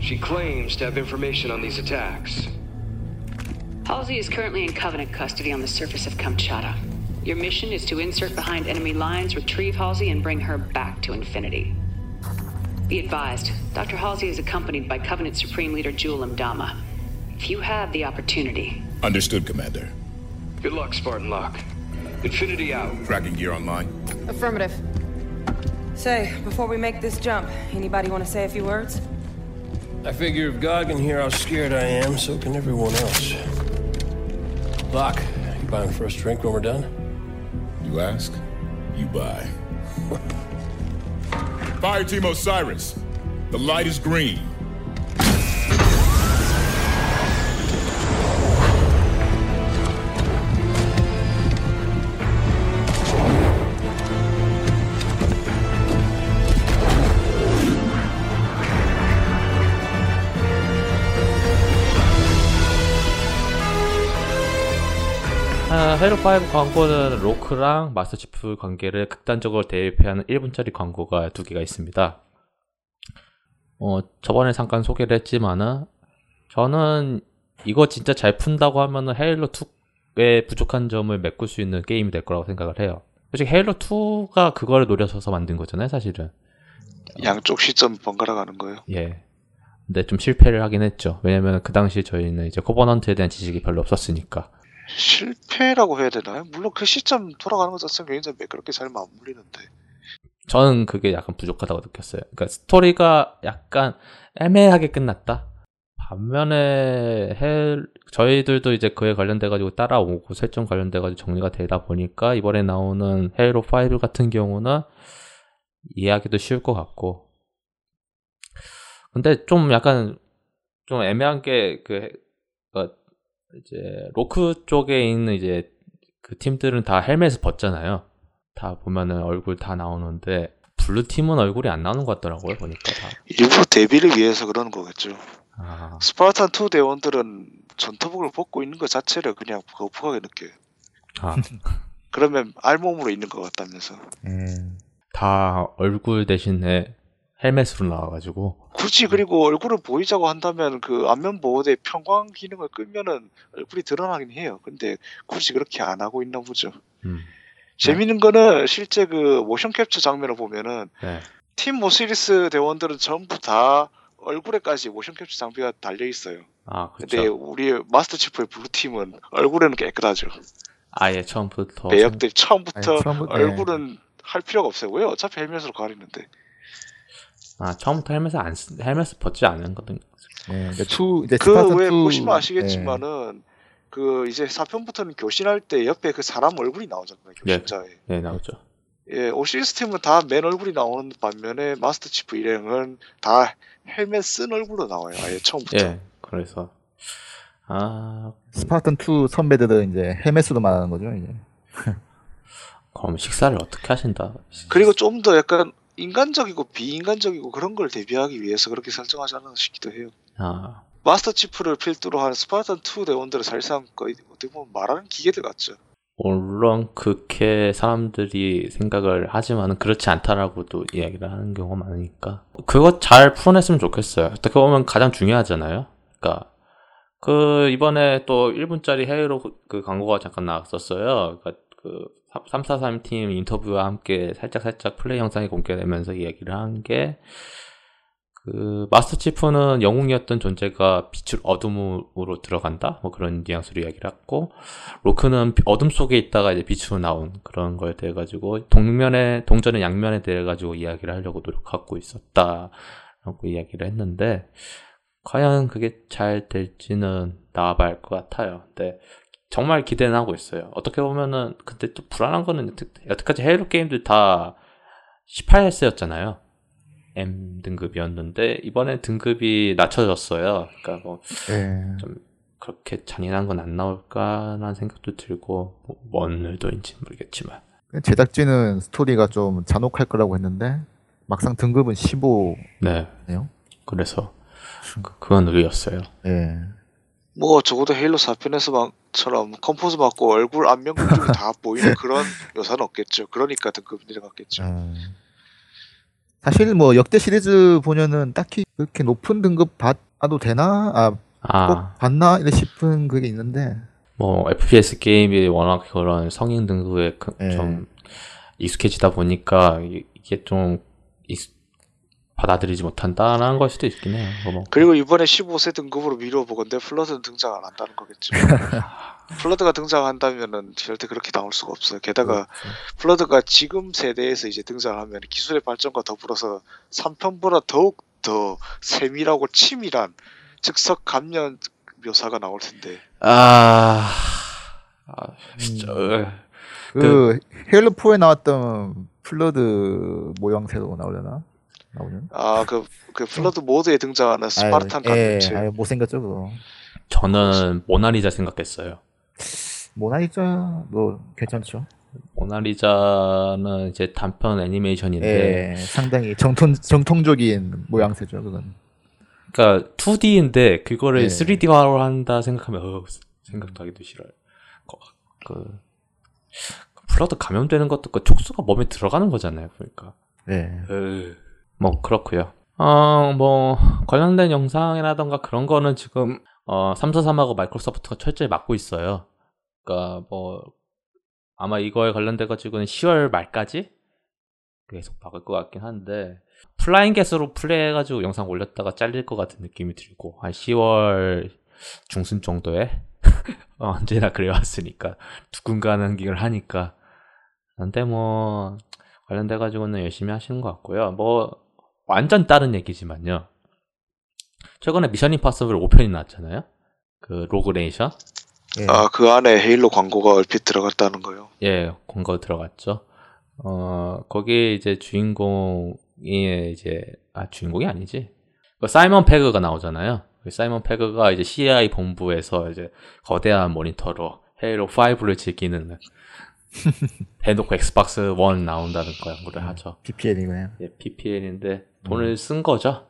She claims to have information on these attacks. Halsey is currently in Covenant custody on the surface of Kamchatka. Your mission is to insert behind enemy lines, retrieve Halsey, and bring her back to Infinity. Be advised, Dr. Halsey is accompanied by Covenant Supreme Leader Jewel Mdama. If you have the opportunity, Understood, Commander. Good luck, Spartan Lock. Infinity out. Tracking gear online. Affirmative. Say, before we make this jump, anybody want to say a few words? I figure if God can hear how scared I am, so can everyone else. Locke, you buying the first drink when we're done? You ask, you buy. Fire Team Osiris. The light is green. 헤로5 광고는 로크랑 마스터치프 관계를 극단적으로 대입하는 1분짜리 광고가 두 개가 있습니다. 어, 저번에 잠깐 소개를 했지만은, 저는 이거 진짜 잘 푼다고 하면은 헤일로2의 부족한 점을 메꿀 수 있는 게임이 될 거라고 생각을 해요. 솔직히 헤일로2가 그거를 노려서 만든 거잖아요, 사실은. 양쪽 시점 번갈아 가는 거예요. 예. 근데 좀 실패를 하긴 했죠. 왜냐면 그 당시 저희는 이제 코버넌트에 대한 지식이 별로 없었으니까. 실패라고 해야 되나요? 물론 그 시점 돌아가는 것 자체는 굉장히 매끄럽게 잘 맞물리는데 저는 그게 약간 부족하다고 느꼈어요. 그러니까 스토리가 약간 애매하게 끝났다. 반면에 헬 저희들도 이제 그에 관련돼 가지고 따라오고 설정 관련돼 가지고 정리가 되다 보니까 이번에 나오는 헤이로 5 같은 경우는 이해하기도 쉬울 것 같고. 근데 좀 약간 좀 애매한 게그 이제 로크 쪽에 있는 이제 그 팀들은 다 헬멧을 벗잖아요. 다 보면은 얼굴 다 나오는데 블루 팀은 얼굴이 안 나오는 것 같더라고요 보니까 다. 일부 데뷔를 위해서 그러는 거겠죠. 아, 스파르탄 2 대원들은 전투복을 벗고 있는 것 자체를 그냥 거북하게 느껴요. 아. 그러면 알몸으로 있는 것 같다면서. 음. 다 얼굴 대신에 헬멧으로 나와가지고 굳이 그리고 얼굴을 보이자고 한다면 그 안면 보호대 평광 기능을 끄면은 얼굴이 드러나긴 해요. 근데 굳이 그렇게 안 하고 있나 보죠. 음. 재밌는 거는 실제 그 모션 캡처 장면을 보면은 네. 팀 오시리스 대원들은 전부 다 얼굴에까지 모션 캡처 장비가 달려 있어요. 아 근데 그렇죠. 우리 마스터 치프의 블루 팀은 얼굴에는 깨끗하죠. 아예 처음부터 배역들 처음부터 처음부터, 얼굴은 할 필요가 없어요. 왜 어차피 헬멧으로 가리는데. 아 처음부터 헬멧을 안 쓰, 헬멧을 벗지 않은 거든. 네, 이제 투 이제 그 스파르탄 왜 투- 보시면 아시겠지만은 그 이제 4편부터는 교신할 때 옆에 그 사람 얼굴이 나오잖아요. 네, 교신자에. 네 나오죠. 예, 오시리스 팀은 다 맨 얼굴이 나오는 반면에 마스터 치프 일행은 다 헬멧 쓴 얼굴로 나와요. 아예 처음부터. 예, 그래서 아 스파르탄 2 선배들은 이제 헬멧으로 말하는 거죠 이제. 그럼 식사를 어떻게 하신다? 그리고 좀 더 약간 인간적이고 비인간적이고 그런 걸 대비하기 위해서 그렇게 설정하지 않았나 싶기도 해요. 아 마스터 치프를 필두로 한 스파르탄 2 대원들은 사실상 거의 어떻게 보면 말하는 기계들 같죠. 물론 그렇게 사람들이 생각을 하지만은 그렇지 않다라고도 이야기를 하는 경우가 많으니까 그거 잘 풀어냈으면 좋겠어요. 어떻게 보면 가장 중요하잖아요. 그러니까 그 이번에 또 1분짜리 해외로 그, 그 광고가 잠깐 나왔었어요. 그러니까 그 343팀 인터뷰와 함께 살짝 살짝 플레이 영상이 공개되면서 이야기를 한 게 그 마스터 치프는 영웅이었던 존재가 빛을 어둠으로 들어간다 뭐 그런 뉘앙스로 이야기를 했고 로크는 어둠 속에 있다가 이제 빛으로 나온 그런 거에 대해 가지고 동면에 동전의 양면에 대해 가지고 이야기를 하려고 노력하고 있었다라고 이야기를 했는데 과연 그게 잘 될지는 할것 같아요. 근데 정말 기대는 하고 있어요. 어떻게 보면은 근데 또 불안한 거는 여태- 여태까지 헤이로 게임들 다 18세였잖아요. M 등급이었는데 이번에 등급이 낮춰졌어요. 그러니까 뭐 예. 좀 그렇게 잔인한 건 안 나올까라는 생각도 들고 뭐, 뭔 의도인지 모르겠지만 제작진은 스토리가 좀 잔혹할 거라고 했는데 막상 등급은 15. 네. 네요. 그래서 그, 그건 의외였어요. 예. 뭐 적어도 헤일로 4편에서 처럼 컴포저 맞고 얼굴 안면 근육이 다 보이는 그런 묘사는 없겠죠. 그러니까 등급 내려갔겠죠. 음. 사실 뭐 역대 시리즈 보면은 딱히 그렇게 높은 등급 받아도 되나? 아, 아. 꼭 받나? 이래 싶은 그게 있는데. 뭐 FPS 게임이 워낙 그런 성인 등급에 그- 예. 좀 익숙해지다 보니까 이- 이게 좀 익- 받아들이지 못한다라는 걸 수도 있긴 해요. 그거 뭐. 그리고 이번에 15세 등급으로 미뤄 보건데 플러드는 등장 안 한다는 거겠죠. 플러드가 등장한다면은 절대 그렇게 나올 수가 없어요. 게다가 플러드가 지금 세대에서 이제 등장하면 기술의 발전과 더불어서 3편보다 더욱 더 세밀하고 치밀한 즉석 감염 묘사가 나올 텐데. 아, 아 진짜. 으. 그, 헤일로 4에 나왔던 플러드 모양새로 나오려나? 나오는? 아, 그, 그 플러드 모드에 등장하는 스파르탄 아유, 예, 못생겼죠, 그거. 저는 모나리자 생각했어요. 모나리자도 괜찮죠. 모나리자는 이제 단편 애니메이션인데 예, 상당히 정통, 정통적인 모양새죠, 그건. 그러니까 2D인데 그거를 예. 3D화로 한다 생각하면 어, 생각도 하기도 싫어요. 거- 그 플러드 감염되는 것도 그 촉수가 몸에 들어가는 거잖아요. 그러니까. 예. 으, 뭐 그렇고요. 어, 뭐 관련된 영상이라던가 그런 거는 지금 어, 343하고 마이크로소프트가 철저히 막고 있어요. 그러니까 뭐 아마 이거에 관련돼 가지고는 10월 말까지 계속 막을 것 같긴 한데 flying get으로 플레이해 가지고 영상 올렸다가 잘릴 것 같은 느낌이 들고 한 10월 중순 정도에 어, 언제나 그래왔으니까 누군가는 기를 하니까 근데 뭐 관련돼 가지고는 열심히 하시는 것 같고요 뭐 완전 다른 얘기지만요 최근에 미션 임파서블 5편이 나왔잖아요 그 로그네이션 아, 그 안에 헤일로 광고가 얼핏 들어갔다는 거요. 예, 광고 들어갔죠. 어, 거기 이제 주인공이 이제, 아, 주인공이 아니지. 그 사이먼 패그가 나오잖아요. 그 사이먼 패그가 이제 CIA 본부에서 이제 거대한 모니터로 헤일로 5를 즐기는 대놓고 엑스박스 1 나온다는 광고를 하죠. PPL이고요. 예, PPL인데 돈을 쓴 거죠.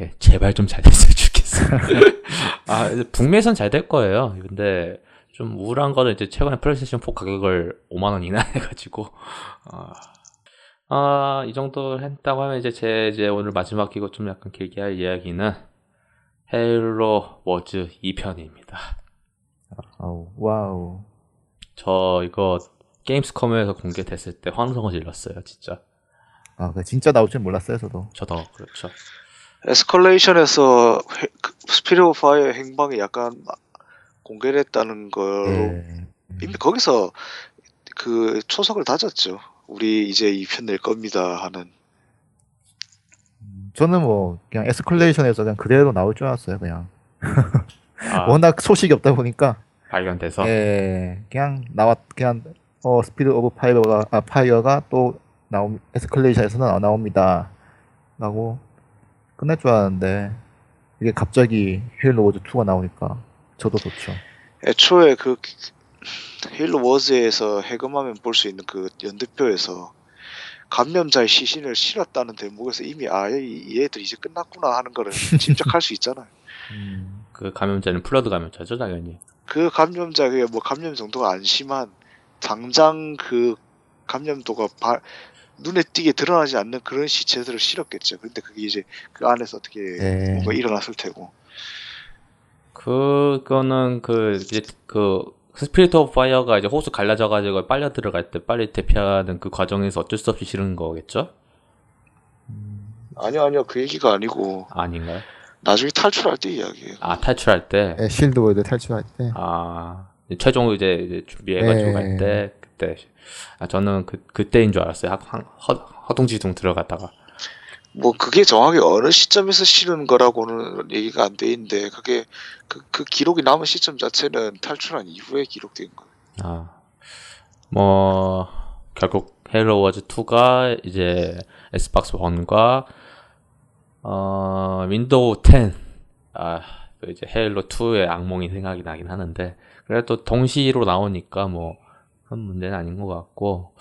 예, 제발 좀 잘 됐으면 좋겠어요. 아, 북미에선 잘 될 거예요. 근데 좀 우울한 거는 이제 최근에 플레이스테이션 4 가격을 5만 원 이나 해가지고 아, 아, 이 정도 했다고 하면 이제 제 이제 오늘 마지막이고 좀 약간 길게 할 이야기는 헤일로 워즈 2편입니다. 아우, 와우. 저 이거 게임스컴에서 공개됐을 때 환성을 질렀어요, 진짜. 아, 그 진짜 나올 줄 몰랐어요, 저도. 저도 그렇죠. 에스컬레이션에서 해- 그 스피릿 오브 파이어 행방이 약간 공개됐다는 걸로 네. 이미 거기서 그 초석을 다졌죠. 우리 이제 2편 낼 겁니다 하는. 저는 뭐, 그냥 에스컬레이션에서 그냥 그대로 나올 줄 알았어요, 그냥. 아. 워낙 소식이 없다 보니까. 발견돼서 예, 그냥 나왔, 그냥, 어, 스피릿 오브 파이어가, 아, 파이어가 또 나오, 에스컬레이션에서 나, 나옵니다. 라고 끝날 줄 알았는데, 이게 갑자기 헤일로 워즈 2가 나오니까, 저도 좋죠. 애초에 그 헤일로 워즈에서 해금하면 볼 수 있는 그 연대표에서 감염자의 시신을 실었다는 대목에서 이미 아, 이 얘들 이제 끝났구나 하는 거를 짐작할 수 있잖아요. 그 감염자는 플러드 감염자죠, 당연히. 그 감염자가 뭐 감염 정도가 안 심한 당장 그 감염도가 바- 눈에 띄게 드러나지 않는 그런 시체들을 실었겠죠. 근데 그게 이제 그 안에서 어떻게 네. 뭔가 일어났을 테고. 그거는 그 이제 그 스피릿 오브 파이어가 이제 호수 갈라져 가지고 빨려 들어갈 때 빨리 대피하는 그 과정에서 어쩔 수 없이 실은 거겠죠? 아니요, 아니요. 그 얘기가 아니고 아닌가요? 나중에 탈출할 때 이야기예요. 아 탈출할 때. 예, 실드 월드 탈출할 때. 아 최종 이제, 이제 준비해가지고 네. 갈 때 그때 아 저는 그 그때인 줄 알았어요. 하, 허, 허둥지둥 들어갔다가 뭐 그게 정확히 어느 시점에서 실은 거라고는 얘기가 안 돼 있는데 그게 그, 그 기록이 남은 시점 자체는 탈출한 이후에 기록된 거예요. 아, 뭐, 결국 헤일로 워즈 2가 이제 엑스박스 1과, 어, 윈도우 10, 아, 그 이제 헤일로 2의 악몽이 생각이 나긴 하는데, 그래도 동시로 나오니까 뭐, 큰 문제는 아닌 것 같고,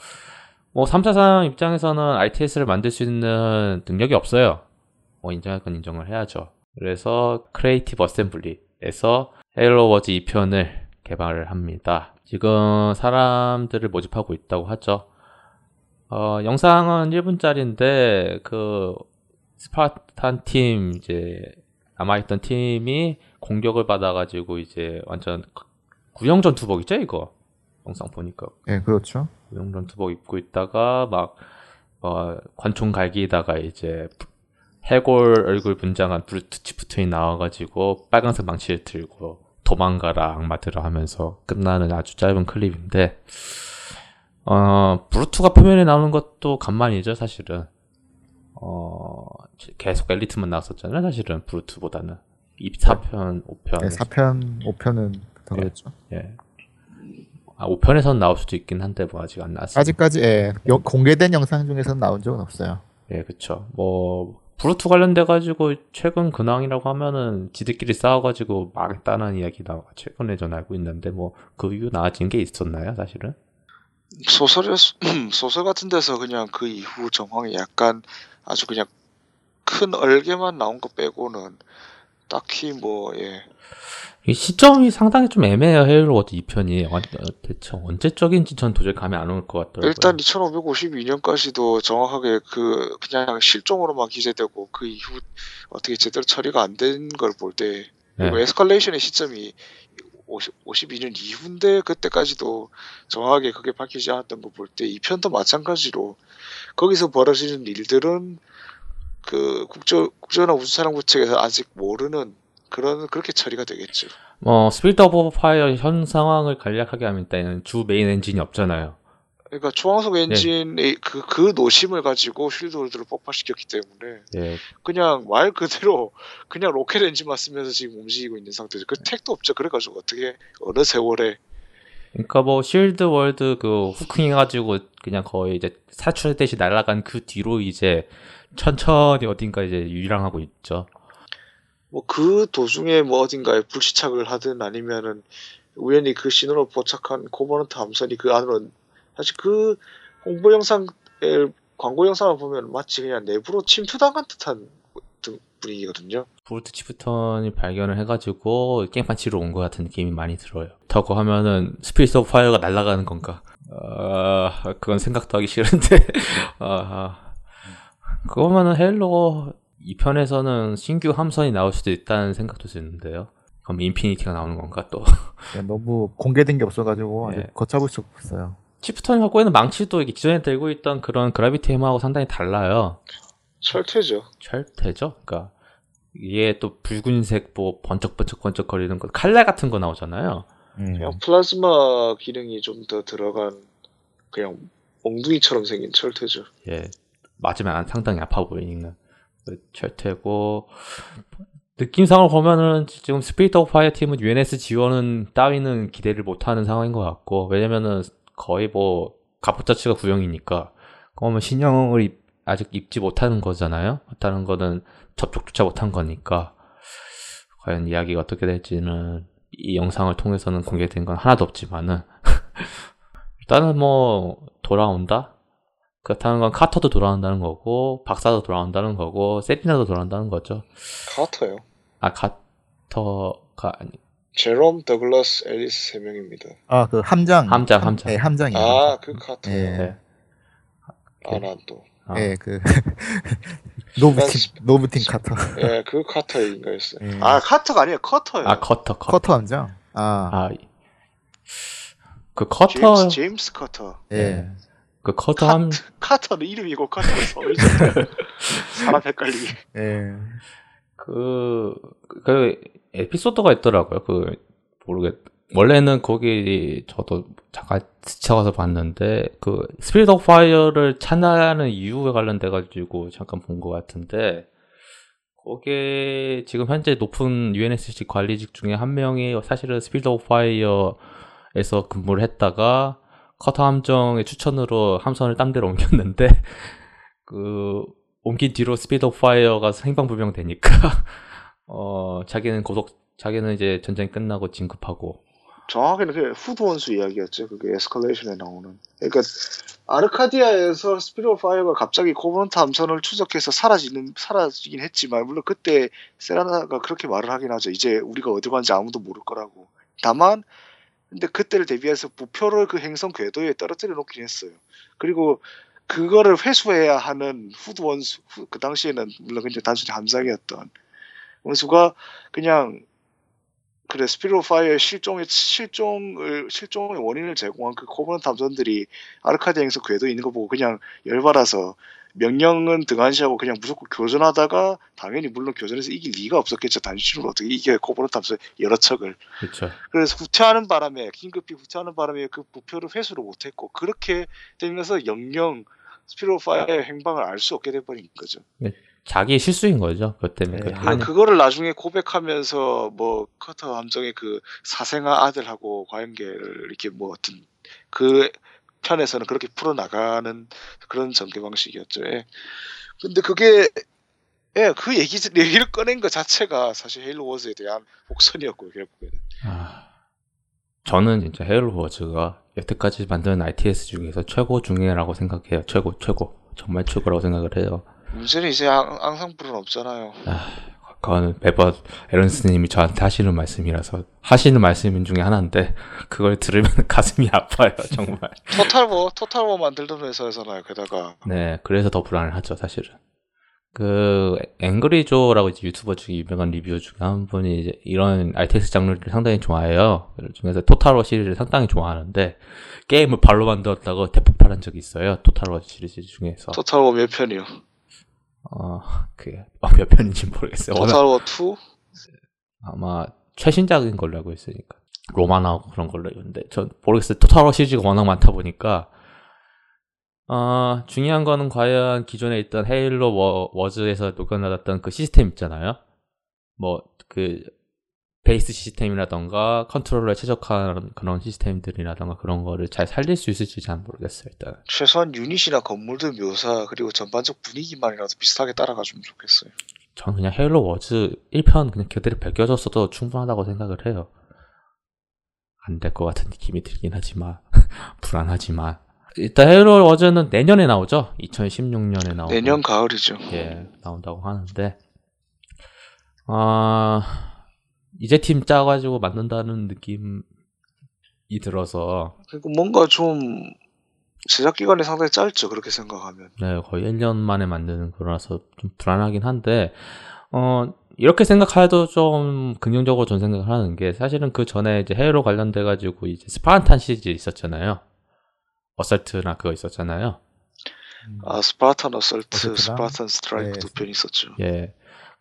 뭐, 343 입장에서는 RTS를 만들 수 있는 능력이 없어요. 뭐, 인정할 건 인정을 해야죠. 그래서 크리에이티브 어셈블리에서 헤일로 워즈 2편을 개발을 합니다. 지금 사람들을 모집하고 있다고 하죠. 어, 영상은 1분짜리인데 그 스파르탄 팀 이제 남아있던 팀이 공격을 받아가지고 이제 완전 구형 전투복이죠 이거 영상 보니까 예, 그렇죠. 구형 전투복 입고 있다가 막 어, 관총 갈기다가 이제 해골 얼굴 분장한 브루트 치프트이 나와가지고 빨간색 망치를 들고 도망가라 악마들아 하면서 끝나는 아주 짧은 클립인데 어 브루트가 표면에 나오는 것도 간만이죠 사실은 어 계속 엘리트만 나왔었잖아요 사실은 브루트보다는 4편 5편 예, 4편, 5편은 더 그랬죠. 예. 아 5편에선 나올 수도 있긴 한데 뭐 아직 안 나왔어요 아직까지 예, 여- 공개된 영상 중에서는 나온 적은 없어요. 예, 그쵸. 뭐, 브루트 관련돼 가지고, 최근 근황이라고 하면은, 지들끼리 싸워 가지고 망했다는 이야기가 최근에 전 알고 있는데, 뭐, 그 이후 나아진 게 있었나요, 사실은? 소설이었 소설 같은 데서 그냥 그 이후 정황이 약간 아주 그냥 큰 얼개만 나온 거 빼고는 딱히 뭐 예. 이 시점이 상당히 좀 애매해요, 헤일로 워즈 2편이. 대체 언제적인지 전 도저히 감이 안 올 것 같더라고요. 일단 2552년까지도 정확하게 그 그냥 실종으로만 기재되고 그 이후 어떻게 제대로 처리가 안 된 걸 볼때 그리고 네. 에스컬레이션의 시점이 50, 52년 이후인데 그때까지도 정확하게 그게 밝히지 않았던 거 볼 때 2편도 마찬가지로 거기서 벌어지는 일들은 그 국제, 국제연합 우주사령부 측에서 아직 모르는 그런 그렇게 처리가 되겠죠. 뭐, 스피릿 오브 파이어 현 상황을 간략하게 하면 일단 주 메인 엔진이 없잖아요. 그러니까 초광속 엔진의 그, 그 노심을 가지고 실드 월드를 폭발시켰기 때문에 예, 그냥 말 그대로 그냥 로켓 엔진만 쓰면서 지금 움직이고 있는 상태죠. 그 택도 없죠. 그래가지고 어떻게 어느 세월에 그러니까 뭐 Shield World 그 hooking 해가지고 그냥 거의 이제 사출되듯이 날아간 그 뒤로 이제 천천히 어딘가 이제 유랑하고 있죠. 뭐 그 도중에 뭐 어딘가에 불시착을 하든 아니면은 우연히 그 신호로 포착한 Covenant 함선이 그 안으로 사실 그 홍보 영상 광고 영상을 보면 마치 그냥 내부로 침투당한 듯한 등- 분위기거든요. Brute Chieftain이 발견을 해가지고 게임판 치러 온 것 같은 느낌이 많이 들어요. 더고 하면은 Spirit of Fire가 날아가는 건가? 어, 그건 생각도 하기 싫은데. 어, 그거면은 Halo 2편에서는 신규 함선이 나올 수도 있다는 생각도 드는데요. 그럼 Infinity가 나오는 건가 또? 예, 너무 공개된 게 없어가지고 아직 예. 걷잡을 수 없어요. Chieftain이 갖고 있는 망치도 이게 기존에 들고 있던 그런 Gravity Hammer하고 상당히 달라요. 철퇴죠. 철퇴죠? 그러니까 이게 또 붉은색 뭐 번쩍번쩍 번쩍거리는 거 칼날 같은 거 나오잖아요. 그냥 플라즈마 기능이 좀 더 들어간 그냥 몽둥이처럼 생긴 철퇴죠. 예, 맞으면 상당히 아파 보이는 그 철퇴고 느낌상으로 보면은 지금 Spirit of Fire 팀은 UNSC 지원은 따위는 기대를 못하는 상황인 것 같고 왜냐면은 거의 뭐 갑옷 자체가 구형이니까. 그러면 신형을 입- 아직 입지 못하는 거잖아요. 못하는 거는 접촉조차 못한 거니까. 과연 이야기가 어떻게 될지는 이 영상을 통해서는 공개된 건 하나도 없지만은. 일단은 뭐 돌아온다 그렇다는 건 카터도 돌아온다는 거고 박사도 돌아온다는 거고 세리나도 돌아온다는 거죠. 카터요. 아 카터가 아니 제롬 더글라스 앨리스 세 명입니다. 아 그 함장. 함장, 함장. 예. 아그 카터. 예. 네. 아난 또. 아. 예, 그 Noble팀 Noble팀 카터. 예, 그 카터인가였어요. 예. 아 카터가 아니에요. 커터예요. 아 커터 커터 커터 함장. 아, 아, 그 커터 제임스, 제임스 커터. 예. 그 커터 함 카터는 이름이고 커터는 성이잖아요. 사람 헷갈리게. 예. 그, 그, 에피소드가 있더라고요. 그, 모르겠, 원래는 거기, 저도 잠깐 스쳐가서 봤는데, 그, Spirit of Fire를 찬양하는 이유에 관련돼 가지고 잠깐 본 것 같은데, 거기에 지금 현재 높은 UNSC 관리직 중에 한 명이 사실은 Spirit of Fire에서 근무를 했다가, 커터 함장의 추천으로 함선을 딴 데로 옮겼는데, 그, 옮긴 뒤로 Spirit of Fire가 행방불명 되니까 어 자기는 고독 자기는 이제 전쟁 끝나고 진급하고 정확히는 그 후드 원수 이야기였죠. 그게 Escalation에 나오는. 그러니까 아르카디아에서 Spirit of Fire가 갑자기 Covenant 함선을 추적해서 사라지는 사라지긴 했지만 물론 그때 세리나가 그렇게 말을 하긴 하죠. 이제 우리가 어디 갔는지 아무도 모를 거라고. 다만 근데 그때를 대비해서 부표를 그 행성 궤도에 떨어뜨려 놓긴 했어요. 그리고 그거를 회수해야 하는 후드 원수 후- 그 당시에는 물론 그냥 단순히 함장이었던 원수가 그냥 그래 Spirit of Fire의 실종의 실종을 실종의 원인을 제공한 그 Covenant 함선들이 아르카디아 행성 궤도에 있는 거 보고 그냥 열받아서 명령은 등한시하고 그냥 무조건 교전하다가 당연히 물론 교전에서 이길 리가 없었겠죠. 단신으로 어떻게 이겨 Covenant 함선 여러 척을 그렇죠. 그래서 후퇴하는 바람에 긴급히 후퇴하는 바람에 그 부표를 회수를 못했고 그렇게 되면서 영영 파이어의 행방을 알 수 없게 돼버린 거죠. 자기 실수인 거죠. 그것 때문에 그 그, 한 그거를 나중에 고백하면서 뭐 커터 함장의 그 사생아 아들하고 관계를 이렇게 뭐 어떤 그 편에서는 그렇게 풀어 나가는 그런 전개 방식이었죠. 예. 근데 그게 예, 그 얘기 얘기를 꺼낸 것 자체가 사실 헤일로 워즈에 대한 복선이었고요, 결국에는. 저는 진짜 헤일로 워즈가 여태까지 만든 RTS 중에서 최고 중에라고 생각해요. 최고 최고 정말 최고라고 생각을 해요. 문제는 이제 앙, 앙상블은 없잖아요. 그거는 매번 에런스님이 저한테 하시는 말씀이라서 하시는 말씀 중에 하나인데 그걸 들으면 가슴이 아파요 정말. 토탈워, 토탈워 만들던 회사에서나요, 게다가. 네, 그래서 더 불안하죠 사실은. 그 앵그리조라고 이제 유튜버 중에 유명한 리뷰 중에 한 분이 이제 이런 RTS 장르를 상당히 좋아해요. 그 중에서 토탈워 시리즈를 상당히 좋아하는데 게임을 발로 만들었다고 대폭발한 적이 있어요. 토탈워 시리즈 중에서. 토탈워 몇 편이요? 어, 그게 어, 몇 편인지 모르겠어요. 토탈워 2? 아마 최신작인 걸로 알고 있으니까 로마 나오고 그런 걸로 알는데 전 모르겠어요. Total War 시리즈가 워낙 많다 보니까 어, 중요한 거는 과연 기존에 있던 Halo War, Wars에서 녹여놨던 그 시스템 있잖아요. 뭐 그 베이스 시스템이라던가 컨트롤러에 최적화한 그런 시스템들이라던가 그런 거를 잘 살릴 수 있을지 잘 모르겠어요. 일단 최소한 유닛이나 건물들 묘사 그리고 전반적 분위기만이라도 비슷하게 따라가주면 좋겠어요. 저는 그냥 헤일로 워즈 1편 그냥 그대로 베껴줬어도 충분하다고 생각을 해요. 안 될 것 같은 느낌이 들긴 하지만 불안하지만 일단 헤일로 워즈는 내년에 나오죠. 2016년에 나오고 내년 가을이죠. 예 나온다고 하는데 아 이제 팀 짜가지고 만든다는 느낌이 들어서 그리고 뭔가 좀 제작 기간이 상당히 짧죠. 그렇게 생각하면. 네, 거의 1년 만에 만드는 거라서 좀 불안하긴 한데, 어, 이렇게 생각해도 좀 긍정적으로 전 생각을 하는 게, 사실은 그 전에 이제 Halo 관련돼 가지고 이제 Spartan 시리즈 있었잖아요. Assault나 그거 있었잖아요. 아 Spartan Assault? Spartan Strike 네. 두 편이 있었죠. 예.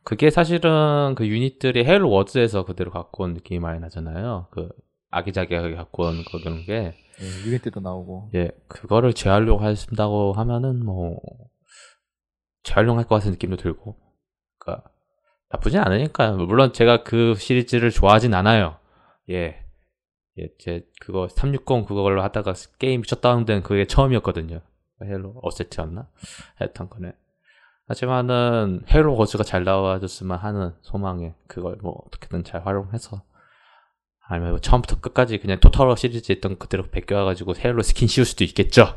그게 사실은 그 유닛들이 Halo Wars에서 그대로 갖고 온 느낌이 많이 나잖아요. 그 아기자기하게 갖고 온 그런 게. 예, 유닛들도 나오고. 예, 그거를 재활용 하신다고 하면은 뭐 재활용할 것 같은 느낌도 들고, 그러니까 나쁘진 않으니까요. 물론 제가 그 시리즈를 좋아하진 않아요. 예, 예, 제 그거 360 그걸로 하다가 게임 셧다운된 그게 처음이었거든요. Halo Assault였나? 했던 거네. 하지만은 Halo Wars가 잘 나와줬으면 하는 소망에 그걸 뭐 어떻게든 잘 활용해서 아니면 뭐 처음부터 끝까지 그냥 Total War 시리즈 있던 그대로 베껴와가지고 Halo 스킨 씌울 수도 있겠죠.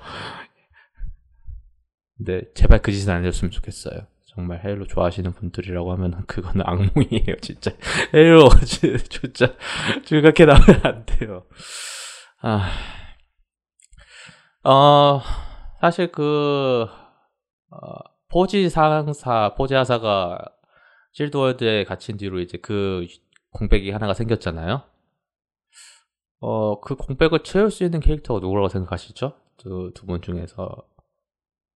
근데 제발 그 짓은 안 해줬으면 좋겠어요. 정말 Halo 좋아하시는 분들이라고 하면 그거는 악몽이에요, 진짜. Halo 진짜 즐겁게 나오면 안 돼요. 아, 어, 사실 그 어, 포지 상사, 포지 하사가 실드월드에 갇힌 뒤로 이제 그 공백이 하나가 생겼잖아요. 어, 그 공백을 채울 수 있는 캐릭터가 누구라고 생각하시죠? 두 두 분 중에서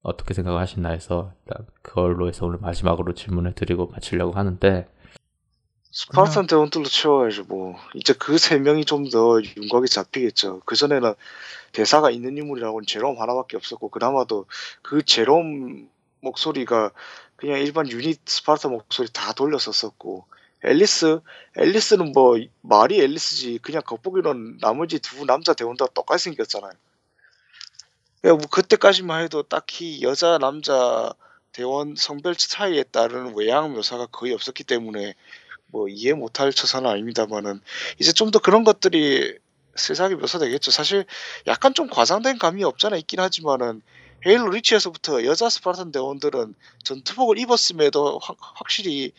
어떻게 생각을 하시나 해서 일단 그걸로 해서 오늘 마지막으로 질문을 드리고 마치려고 하는데 스파르탄 대원들로 채워야죠. 뭐 이제 그 세 명이 좀 더 윤곽이 잡히겠죠. 그 전에는 대사가 있는 인물이라고는 제롬 하나밖에 없었고 그나마도 그 제롬 목소리가 그냥 일반 유닛 Spartan 목소리 다 돌렸었었고 앨리스 앨리스는 뭐 말이 앨리스지 그냥 겉보기로는 나머지 두 남자 대원들과 똑같이 생겼잖아요. 야, 뭐 그때까지만 해도 딱히 여자 남자 대원 성별 차이에 따른 외양 묘사가 거의 없었기 때문에 뭐 이해 못할 처사는 아닙니다만은 이제 좀 더 그런 것들이 상세히 묘사되겠죠. 사실 약간 좀 과장된 감이 없잖아 있긴 하지만은 Halo Reach에서부터 여자 Spartan 대원들은 전투복을 입었음에도 확, 확실히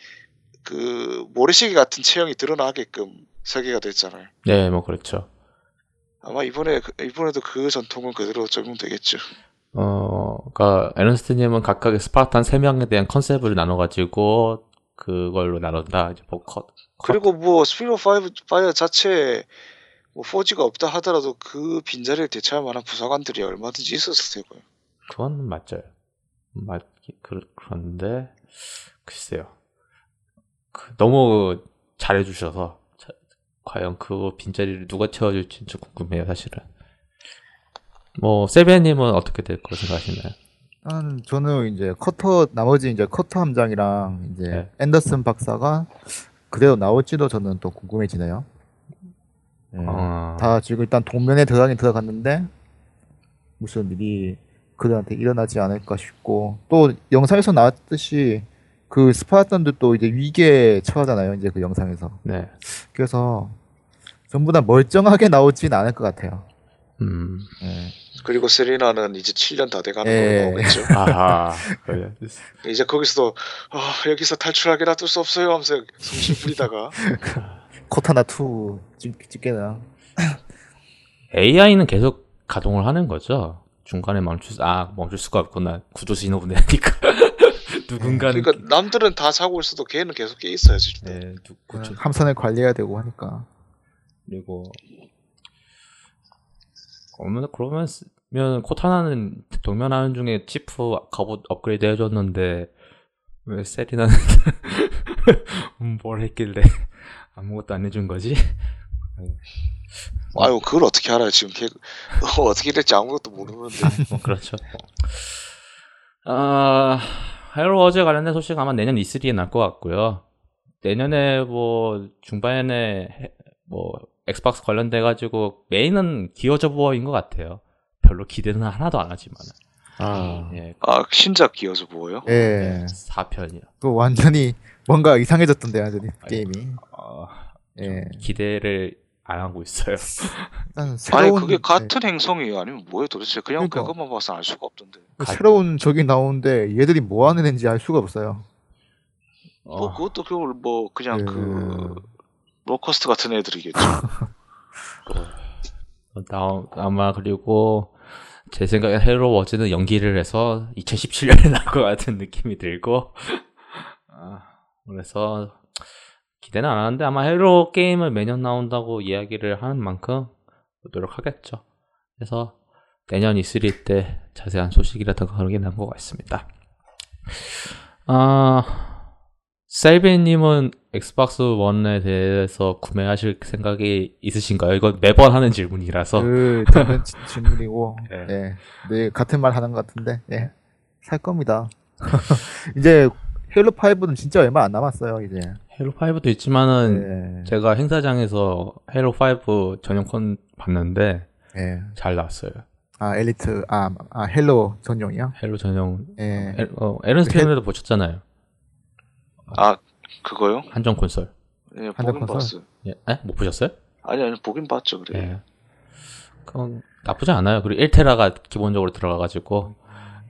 그 모래시계 같은 체형이 드러나게끔 설계가 됐잖아요. 네, 뭐 그렇죠. 아마 이번에 그- 이번에도 그 전통은 그대로 적용되겠죠. 어, 그러니까 에너스트님은 각각의 Spartan 3 명에 대한 컨셉을 나눠가지고 그걸로 나눈다. 이제 뭐 컷. 그리고 뭐 Spirit of Fire 자체에 뭐 4G가 없다 하더라도 그 빈자리를 대체할 만한 부사관들이 얼마든지 있었을 테고요. 그건 맞죠. 맞, 그, 그런데, 글쎄요. 그, 너무 잘해주셔서, 자- 과연 그 빈자리를 누가 채워줄지 좀 궁금해요, 사실은. 뭐, 세베님은 어떻게 될 거라고 생각하시나요? 난 저는 이제 커터 나머지 이제 커터 함장이랑 이제 네. 앤더슨 박사가 그대로 나올지도 저는 또 궁금해지네요. 예. 아. 다 지금 일단 동면에 들어가긴 들어갔는데 무슨 일이 그들한테 일어나지 않을까 싶고 또 영상에서 나왔듯이 그 스파르탄들도 이제 위기에 처하잖아요. 이제 그 영상에서. 네. 그래서 전부 다 멀쩡하게 나오진 않을 것 같아요. 음. 예. 그리고 세리나는 이제 7년 다 돼가는 예. 걸로 나오겠죠. 아하. 그래. 이제 거기서도 아, 여기서 탈출하게 놔둘 수 없어요 하면서 숨쉬 뿌리다가 코타나 2 찍, 찍게나. AI는 계속 가동을 하는 거죠. 중간에 멈출 수, 아, 멈출 수가 없구나. 구조 신호분 내니까. 누군가는. 그러니까 남들은 다 자고 있어도 걔는 계속 깨 있어야지. 네, 누, 구조, 함선을 관리해야 되고 하니까. 그리고 그러면 그러면 코타나는 동면하는 중에 치프 갑옷 업그레이드 해줬는데 왜 세리나는 뭘 했길래 아무것도 안 해준 거지? 아유 그걸 어떻게 알아요 지금 걔 어, 어떻게 될지 아무것도 모르는데 뭐 그렇죠. 아 헤로 워즈 관련된 소식 아마 내년 E3에 날 것 같고요. 내년에 뭐 중반에 해- 뭐 엑스박스 관련돼 가지고 메인은 기어즈 보어인 것 같아요. 별로 기대는 하나도 안 하지만. 아. 예. 아 신작 기어서 뭐예요? 예. 4편이요. 그 완전히 뭔가 이상해졌던데 완전히 게임이. 어, 예. 기대를 안 하고 있어요. 아니 새로운 그게 같은 행성이에요 아니면 뭐예요 도대체 그냥 그러니까. 그것만 봐서 알 수가 없던데 그 새로운 적이 나오는데 얘들이 뭐 하는 애인지 알 수가 없어요. 뭐 그것도 그걸 뭐 그냥 예. 그 Locust 같은 애들이겠죠 나, 아마 그리고 제 생각에 Halo Wars는 연기를 해서 2017년에 나올 것 같은 느낌이 들고 아, 그래서 기대는 안 하는데 아마 Halo 게임을 매년 나온다고 이야기를 하는 만큼 노력하겠죠. 그래서 내년 E3 때 자세한 소식이라든가 그런 게 나온 것 같습니다. 아, 셀비님은 Xbox One에 대해서 구매하실 생각이 있으신가요? 이건 매번 하는 질문이라서. 그 저는 지- 질문이고, 예. 예, 네 같은 말 하는 것 같은데, 예, 살 겁니다. 이제 Halo 5는 진짜 얼마 안 남았어요, 이제. Halo 5도 있지만은 예. 제가 행사장에서 Halo 5 전용 콘솔 봤는데 예. 잘 나왔어요. 아 엘리트, 아, 아 Halo 전용이요? Halo 전용. 예. 에, 어, 에런 스테이션에도 보셨잖아요. 아 그거요? 한정 콘솔. 예 한정 보긴 콘솔? 봤어요 예, 에? 못 보셨어요? 아니 아니 보긴 봤죠 그래 예. 그건 나쁘지 않아요. 그리고 1테라가 기본적으로 들어가가지고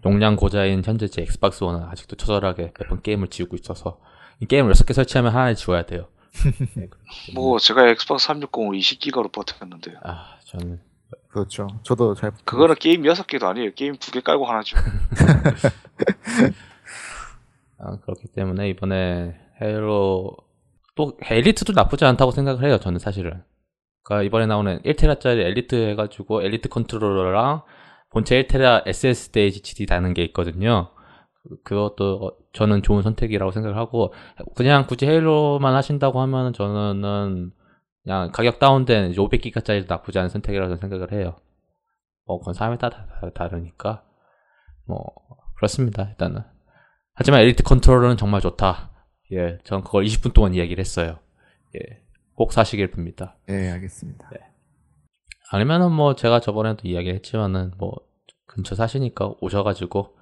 용량 고자인 현재 제 Xbox One은 아직도 처절하게 몇번 게임을 지우고 있어서 이 게임을 6개 설치하면 하나를 지워야 돼요. 뭐 제가 Xbox 360을 20기가로 버텼는데요 아 저는 그렇죠. 저도 잘. 그거는 게임 6개도 아니에요 게임 2개 깔고 하나죠 아, 그렇기 때문에 이번에 Halo 또 엘리트도 나쁘지 않다고 생각을 해요. 저는 사실은. 그러니까 이번에 나오는 1테라짜리 엘리트 해가지고 엘리트 컨트롤러랑 본체 1테라 SSD HDD 다는 게 있거든요. 그- 그것도 어, 저는 좋은 선택이라고 생각을 하고 그냥 굳이 Halo만 하신다고 하면은 저는 그냥 가격 다운된 500기가짜리도 나쁘지 않은 선택이라고 생각을 해요. 뭐 그건 사람에 따라 다- 다르니까 뭐 그렇습니다. 일단은 하지만 엘리트 컨트롤러는 정말 좋다. 예, 전 그걸 20분 동안 이야기를 했어요. 예, 꼭 사시길 빕니다. 예, 알겠습니다. 아니면은 뭐 제가 저번에도 이야기를 했지만은 뭐 근처 사시니까 오셔가지고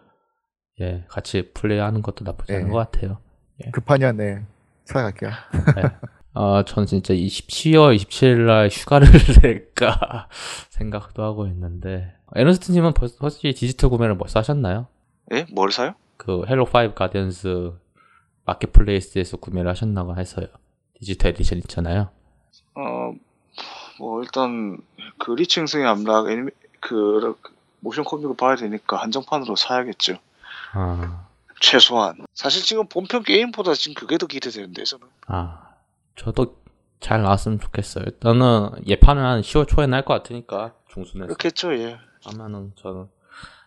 예 같이 플레이하는 것도 나쁘지 않은 예. 것 같아요. 예. 급하냐, 네. 찾아갈게요. 예. 어, 전 진짜 20, 10월 27일 날 휴가를 낼까 생각도 하고 있는데 에너스트 님은 벌써 혹시 디지털 구매를 뭐 사셨나요? 예? 뭘 사요? 그 Halo 5 Guardians Marketplace에서 구매를 하셨나고 해서요. 디지털 에디션 있잖아요. 어, 뭐 일단 그 리치 행성의 함락 애니메 그 motion comic을 봐야 되니까 한정판으로 사야겠죠. 아, 최소한. 사실 지금 본편 게임보다 지금 그게 더 기대되는데 저는. 아, 저도 잘 나왔으면 좋겠어요. 일단은 예판은 한 10월 초에 날 것 같으니까 중순에서. 그렇겠죠, 예. 하면은 저는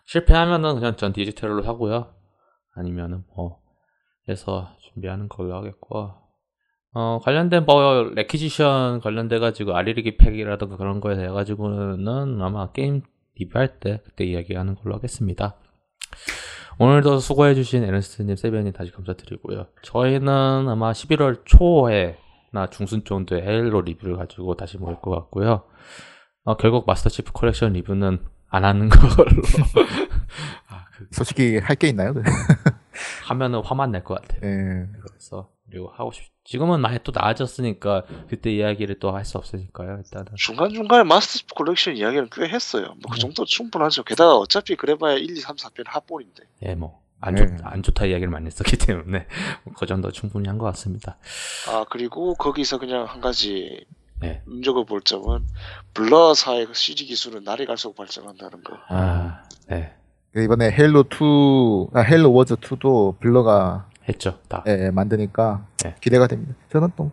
실패하면은 그냥 전 디지털로 사고요. 아니면은 뭐 해서 준비하는 걸로 하겠고. 어 관련된 뭐 레퀴지션 관련돼 가지고 아리르기 팩이라든가 그런 거에 대해 가지고는 아마 게임 리뷰할 때 그때 이야기하는 걸로 하겠습니다. 오늘도 수고해주신 에르스트님, 세변님 다시 감사드리고요. 저희는 아마 11월 초에 나 중순 정도에 Halo 리뷰를 가지고 다시 모일 것 같고요. 어, 결국 Master Chief Collection 리뷰는 안 하는 걸로. 아, 그, 솔직히 할 게 있나요? 하면은 화만 낼 것 같아요. 예. 그래서 그리고 하고 싶. 지금은 많이 또 나아졌으니까 그때 이야기를 또 할 수 없으니까요. 일단은. 중간 중간에 Master Chief Collection 이야기는 꽤 했어요. 뭐 그 정도 충분하죠. 게다가 어차피 그래봐야 1, 2, 3, 4편 합본인데. 예, 뭐. 안, 네. 좋, 안 좋다 이야기를 많이 했었기 때문에 그 정도 충분히 한 것 같습니다. 아, 그리고 거기서 그냥 한 가지 네. 눈여겨볼 점은 Blur사의 그 CG 기술은 날이 갈수록 발전한다는 거. 아, 네. 이번에 Halo 2, 아, Halo Wars 2도 Blur가 했죠. 다. 예, 예, 만드니까 네. 기대가 됩니다. 저는 또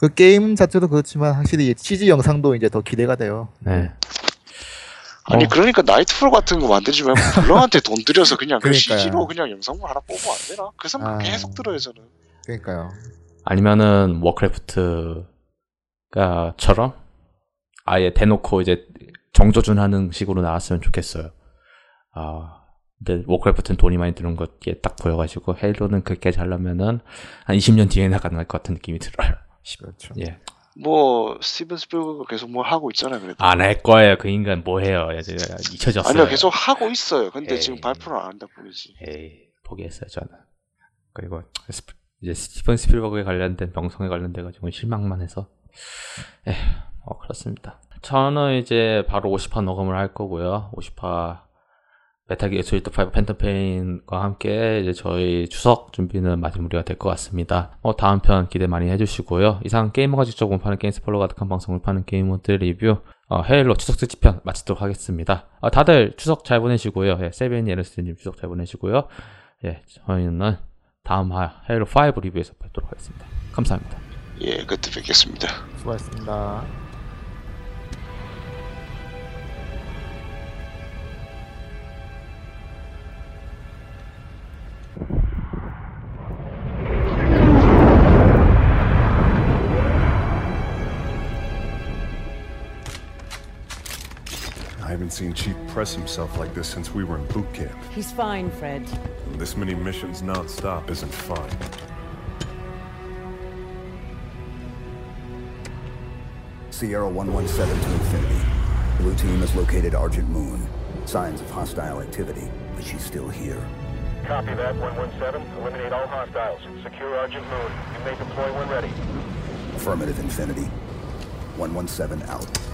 그 게임 자체도 그렇지만 확실히 CG 영상도 이제 더 기대가 돼요. 네. 아니 어. 그러니까 Nightfall 같은 거 만들지 말고 Blur한테 돈 들여서 그냥 그 그러니까요. CG로 그냥 영상물 하나 뽑으면 안 되나? 그 생각 아. 계속 들어요 저는. 그러니까요. 아니면은 Warcraft가처럼 아예 대놓고 이제 정조준하는 식으로 나왔으면 좋겠어요. 아, 근데 Warcraft는 돈이 많이 드는 것게 딱 보여가지고 Halo는 그렇게 잘나면은 한 20년 뒤에 나가는 것 같은 느낌이 들어요. 그렇죠. 예. 뭐 스티븐 스필버가 계속 뭘 하고 있잖아요. 그래도. 안 할 거예요. 그 인간 뭐 해요? 이제 잊혀졌어요. 아니요 계속 하고 있어요. 근데 에이. 지금 발표를 안 한다 뿐이지. 에이, 포기했어요 저는. 그리고 스피- 이제 스티븐 스필버그에 관련된 명성에 관련돼 가지고 실망만 해서 에, 어 그렇습니다. 저는 이제 바로 50화 녹음을 할 거고요. 50화 Metal Gear Solid 5 Phantom Pain과 함께 이제 저희 추석 준비는 마무리가 될 것 같습니다. 어, 다음 편 기대 많이 해주시고요. 이상 게이머가 직접 공파는 게임 스포로 가득한 방송을 파는 게이머들 리뷰 어, 헤일로 추석 특집편 마치도록 하겠습니다. 어, 다들 추석 잘 보내시고요. 예, 세벤이 에르스님 추석 잘 보내시고요. 예, 저희는 다음 화 헤일로 5 리뷰에서 뵙도록 하겠습니다. 감사합니다. 예, 그때 뵙겠습니다. 수고하셨습니다. Haven't seen Chief press himself like this since we were in boot camp. He's fine, Fred. This many missions non-stop isn't fine. Sierra 117 to Infinity. Blue team has located Argent Moon. Signs of hostile activity, but she's still here. Copy that, 117. Eliminate all hostiles. Secure Argent Moon. You may deploy when ready. Affirmative Infinity. 117 out.